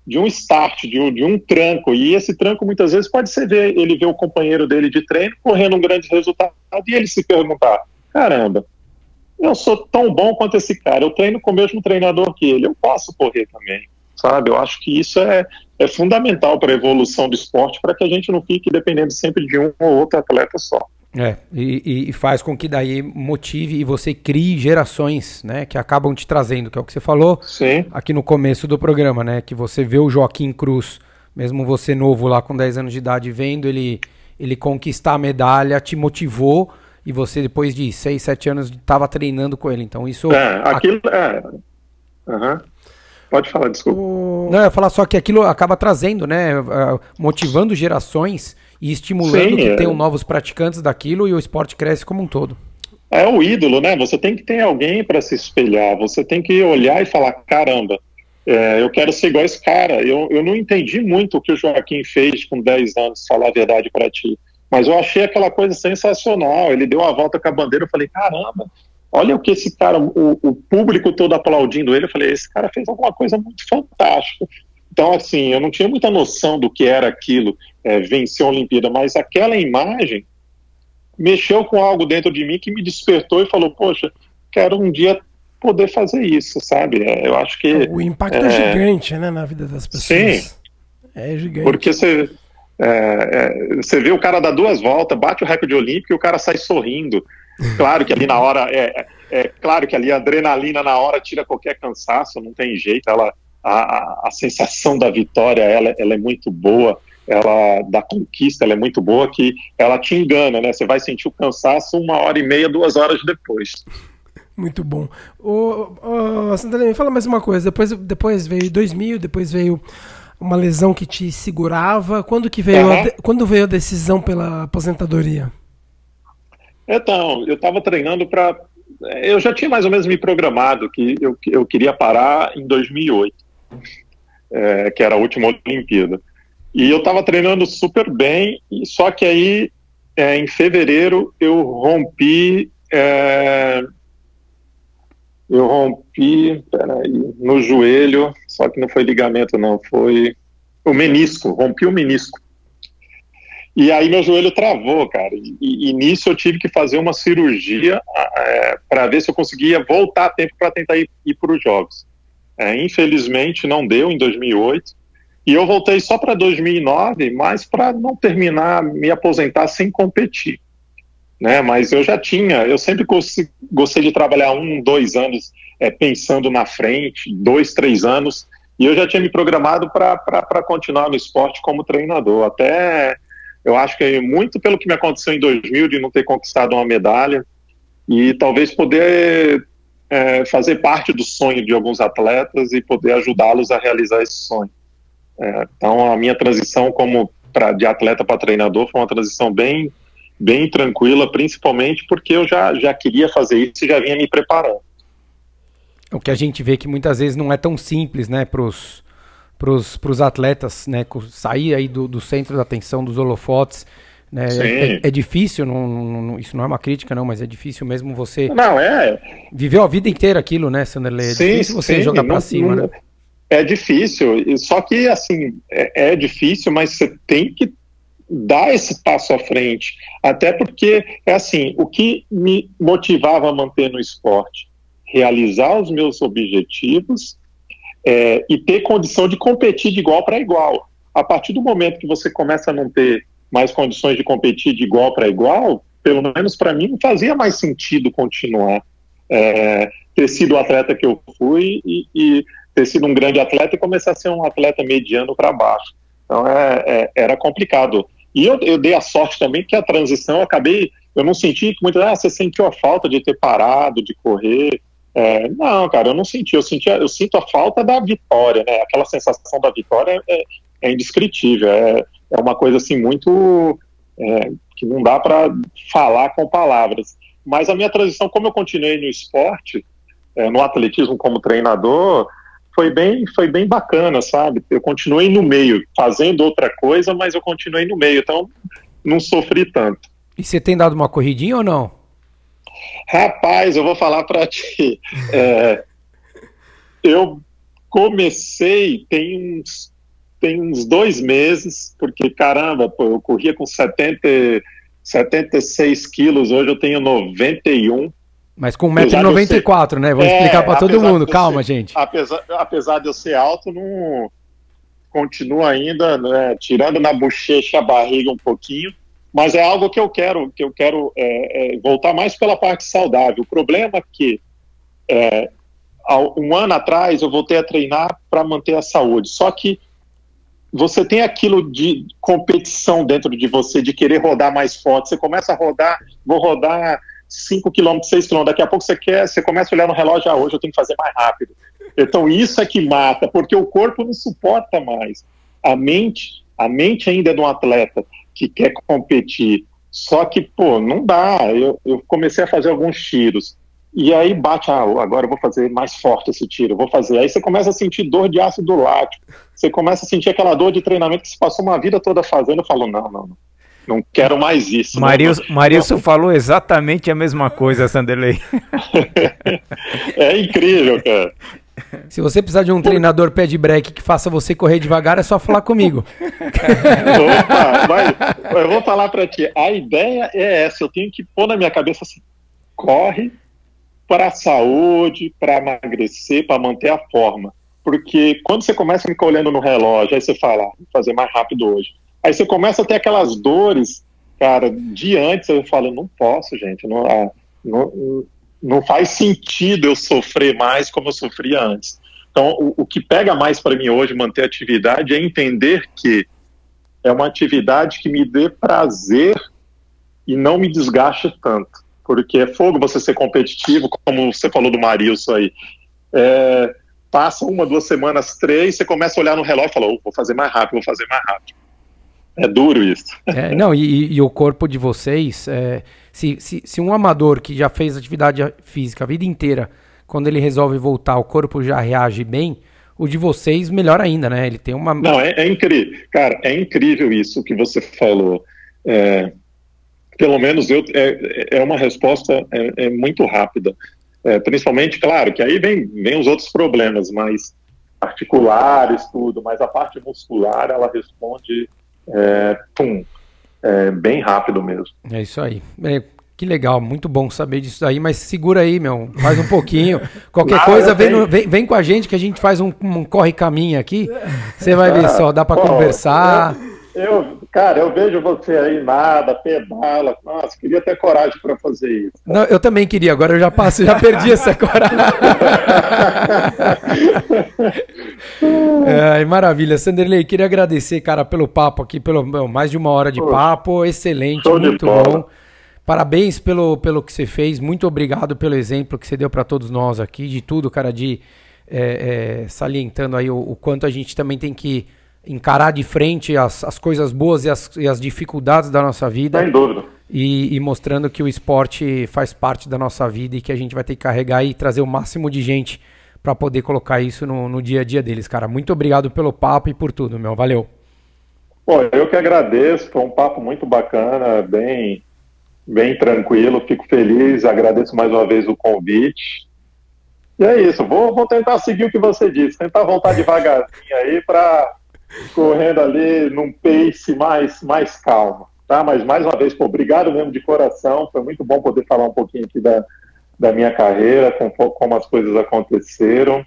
de um start, de um, de um tranco, e esse tranco muitas vezes pode ser ver, ele ver o companheiro dele de treino correndo um grande resultado e ele se perguntar: caramba, eu sou tão bom quanto esse cara, eu treino com o mesmo treinador que ele, eu posso correr também, sabe? Eu acho que isso é, é fundamental para a evolução do esporte, para que a gente não fique dependendo sempre de um ou outro atleta só. É, e, e, faz com que daí motive e você crie gerações, né, que acabam te trazendo, que é o que você falou Sim. aqui no começo do programa, né, que você vê o Joaquim Cruz, mesmo você novo lá com 10 anos de idade, vendo ele, ele conquistar a medalha, te motivou e você depois de 6, 7 anos estava treinando com ele, então isso... É, aquilo, é, uhum. Pode falar, desculpa. Não, eu ia falar só que aquilo acaba trazendo, né, motivando gerações e estimulando Sim, que é. tenham novos praticantes daquilo e o esporte cresce como um todo. É o ídolo, né? Você tem que ter alguém para se espelhar, você tem que olhar e falar: caramba, é, eu quero ser igual esse cara. Eu, eu não entendi muito o que o Joaquim fez com 10 anos, falar a verdade para ti. Mas eu achei aquela coisa sensacional. Ele deu a volta com a bandeira. Eu falei: caramba, olha o que esse cara, o, o público todo aplaudindo ele. Eu falei: esse cara fez alguma coisa muito fantástica. Então, assim, eu não tinha muita noção do que era aquilo, é, vencer a Olimpíada, mas aquela imagem mexeu com algo dentro de mim que me despertou e falou: Poxa, quero um dia poder fazer isso, sabe? É, eu acho que. O impacto é, é gigante, né, na vida das pessoas. Sim. É gigante. Porque você. É, é, você vê o cara dar duas voltas, bate o recorde olímpico e o cara sai sorrindo. Claro que ali na hora é, é, claro que ali a adrenalina na hora tira qualquer cansaço, não tem jeito. Ela a, a sensação da vitória ela, ela é muito boa, ela da conquista ela é muito boa que ela te engana, né? Você vai sentir o cansaço uma hora e meia, duas horas depois. Muito bom. O, o Santana, me fala mais uma coisa. Depois, depois veio 2000, depois veio uma lesão que te segurava. Quando que veio, uhum. a, quando veio a decisão pela aposentadoria? Então, eu estava treinando para. Eu já tinha mais ou menos me programado que eu, eu queria parar em 2008 é, que era a última Olimpíada. E eu estava treinando super bem, só que aí, é, em fevereiro, eu rompi. É, eu rompi peraí, no joelho, só que não foi ligamento, não, foi o menisco, rompi o menisco. E aí meu joelho travou, cara. E, e nisso eu tive que fazer uma cirurgia é, para ver se eu conseguia voltar a tempo para tentar ir, ir para os jogos. É, infelizmente não deu em 2008. E eu voltei só para 2009, mas para não terminar, me aposentar sem competir. Né? Mas eu já tinha, eu sempre gostei de trabalhar um, dois anos é, pensando na frente, dois, três anos, e eu já tinha me programado para continuar no esporte como treinador. Até eu acho que muito pelo que me aconteceu em 2000 de não ter conquistado uma medalha e talvez poder é, fazer parte do sonho de alguns atletas e poder ajudá-los a realizar esse sonho. É, então, a minha transição como pra, de atleta para treinador foi uma transição bem, bem tranquila, principalmente porque eu já, já queria fazer isso e já vinha me preparando. O que a gente vê que muitas vezes não é tão simples, né, pros, pros, pros atletas, né, sair aí do, do centro da atenção dos holofotes, né, é, é, é, difícil, não, não, isso não é uma crítica não, mas é difícil mesmo você... Não, é... Viveu a vida inteira aquilo, né, Sanderley? É sim, difícil você sim, jogar para cima, não, né? É difícil, só que, assim, é, é difícil, mas você tem que dar esse passo à frente, até porque, é assim, o que me motivava a manter no esporte? realizar os meus objetivos é, e ter condição de competir de igual para igual. A partir do momento que você começa a não ter mais condições de competir de igual para igual, pelo menos para mim, não fazia mais sentido continuar. É, ter sido o atleta que eu fui e, e, ter sido um grande atleta e começar a ser um atleta mediano para baixo. Então é, é, era complicado. E eu, eu, dei a sorte também que a transição eu acabei, eu não senti que muitas ah, você sentiu a falta de ter parado de correr. É, não, cara, eu não senti. Eu, senti, eu sinto a falta da vitória, né? Aquela sensação da vitória é, é indescritível. É, é uma coisa assim muito é, que não dá para falar com palavras. Mas a minha transição, como eu continuei no esporte, é, no atletismo como treinador, foi bem, foi bem bacana, sabe? Eu continuei no meio, fazendo outra coisa, mas eu continuei no meio, então não sofri tanto. E você tem dado uma corridinha ou não? Rapaz, eu vou falar para ti. É, eu comecei tem uns, tem uns dois meses, porque caramba, pô, eu corria com 70, 76 quilos, hoje eu tenho 91. Mas com 1,94m, né? Vou é, explicar para todo mundo. Calma, ser, gente. Apesar, apesar de eu ser alto, não continua ainda, né, tirando na bochecha a barriga um pouquinho, mas é algo que eu quero, que eu quero é, é, voltar mais pela parte saudável. O problema é que é, um ano atrás eu voltei a treinar para manter a saúde. Só que você tem aquilo de competição dentro de você, de querer rodar mais forte. Você começa a rodar, vou rodar 5 km, 6 km. Daqui a pouco você quer, você começa a olhar no relógio, ah, hoje eu tenho que fazer mais rápido. Então isso é que mata, porque o corpo não suporta mais. A mente, a mente ainda é de um atleta que quer competir. Só que, pô, não dá. Eu, eu comecei a fazer alguns tiros. E aí bate, ah, agora eu vou fazer mais forte esse tiro, vou fazer. Aí você começa a sentir dor de ácido lático. Você começa a sentir aquela dor de treinamento que você passou uma vida toda fazendo. Eu falo, não, não, não. Não quero mais isso. Marilson, falou exatamente a mesma coisa, Sanderley. é incrível, cara. Se você precisar de um treinador pé de break que faça você correr devagar, é só falar comigo. Opa, mas eu vou falar para ti. A ideia é essa. Eu tenho que pôr na minha cabeça assim: corre para a saúde, para emagrecer, para manter a forma. Porque quando você começa a ficar olhando no relógio, aí você fala, ah, vou fazer mais rápido hoje. Aí você começa a ter aquelas dores, cara, de antes, eu falo, não posso, gente, não, ah, não, não faz sentido eu sofrer mais como eu sofria antes. Então, o, o que pega mais para mim hoje manter atividade é entender que é uma atividade que me dê prazer e não me desgaste tanto. Porque é fogo você ser competitivo, como você falou do Marilson aí. É, passa uma, duas semanas, três, você começa a olhar no relógio e fala, oh, vou fazer mais rápido, vou fazer mais rápido. É duro isso. É, não, e, e, o corpo de vocês, é, se, se, se um amador que já fez atividade física a vida inteira, quando ele resolve voltar, o corpo já reage bem, o de vocês melhor ainda, né? Ele tem uma. Não, é, é incrível. Cara, é incrível isso que você falou. É, pelo menos eu, é, é uma resposta é, é muito rápida. Principalmente, claro, que aí vem, vem os outros problemas, mas articulares, tudo, mas a parte muscular ela responde é, pum, é, bem rápido mesmo. É isso aí. É, que legal, muito bom saber disso aí, mas segura aí, meu, faz um pouquinho. Qualquer coisa, vem, no, vem, vem, com a gente que a gente faz um, um corre-caminho aqui. Você vai ver só, dá para conversar. Eu... Eu, cara, eu vejo você aí nada, pedala. Nossa, queria ter coragem para fazer isso. Não, eu também queria, agora eu já passo, já perdi essa coragem. é, maravilha. Sanderley, queria agradecer, cara, pelo papo aqui, pelo meu, mais de uma hora de papo. Excelente, muito bom. Parabéns pelo, pelo que você fez. Muito obrigado pelo exemplo que você deu para todos nós aqui, de tudo, cara, de é, é, salientando aí o, o quanto a gente também tem que encarar de frente as, as coisas boas e as, e as dificuldades da nossa vida. Sem dúvida. E, e, mostrando que o esporte faz parte da nossa vida e que a gente vai ter que carregar e trazer o máximo de gente para poder colocar isso no, no, dia a dia deles, cara. Muito obrigado pelo papo e por tudo, meu. Valeu. Pô, eu que agradeço. Foi um papo muito bacana, bem, bem tranquilo. Fico feliz. Agradeço mais uma vez o convite. E é isso. Vou, vou tentar seguir o que você disse. Tentar voltar devagarzinho aí para correndo ali num pace mais, mais calmo. Tá? Mas mais uma vez, pô, obrigado mesmo de coração. Foi muito bom poder falar um pouquinho aqui da, da minha carreira, com, como as coisas aconteceram.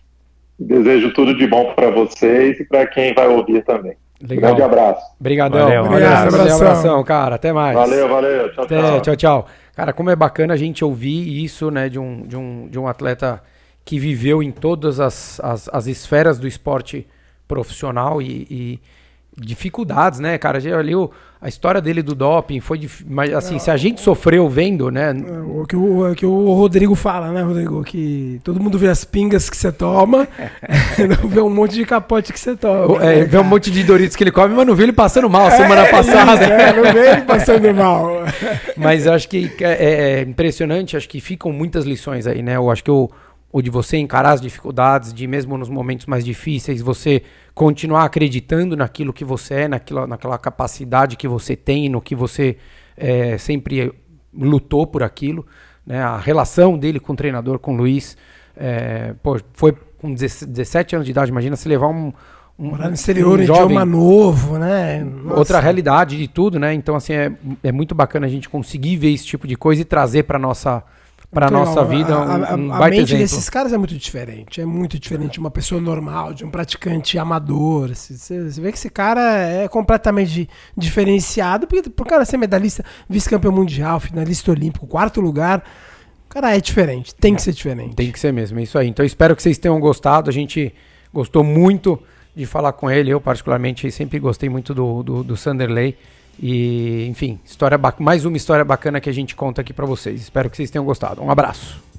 Desejo tudo de bom para vocês e para quem vai ouvir também. Legal. Grande abraço. Obrigadão. Valeu, um abraço, abração. abração, cara. Até mais. Valeu, valeu. Tchau, Até, tchau. tchau, tchau. Cara, como é bacana a gente ouvir isso, né, de um, de um, de um atleta que viveu em todas as, as, as esferas do esporte profissional e, e dificuldades, né, cara? Ali o, a história dele do doping foi mas assim, se a gente sofreu vendo, né? É, o que o, o que o Rodrigo fala, né, Rodrigo, que todo mundo vê as pingas que você toma, não vê um monte de capote que você toma. É, né, vê um monte de Doritos que ele come, mas não vê ele passando mal é, semana passada. É, não vê ele passando mal. mas eu acho que é, é, impressionante, acho que ficam muitas lições aí, né? Eu acho que o ou de você encarar as dificuldades, de mesmo nos momentos mais difíceis, você continuar acreditando naquilo que você é, naquilo, naquela capacidade que você tem, no que você é, sempre lutou por aquilo. Né? A relação dele com o treinador, com o Luiz, é, pô, foi com 17 anos de idade, imagina se levar um, um, Morar no exterior, um idioma novo, né? Nossa. Outra realidade de tudo, né? Então, assim, é, é muito bacana a gente conseguir ver esse tipo de coisa e trazer para nossa para nossa vida um, a, a, a mente exemplo. desses caras é muito diferente é muito diferente de uma pessoa normal de um praticante amador você, você vê que esse cara é completamente diferenciado porque por cara ser medalhista vice-campeão mundial finalista olímpico quarto lugar cara é diferente tem que ser diferente tem que ser mesmo é isso aí então espero que vocês tenham gostado a gente gostou muito de falar com ele eu particularmente sempre gostei muito do, do, do Sanderley e, enfim, história mais uma história bacana que a gente conta aqui para vocês. Espero que vocês tenham gostado. Um abraço.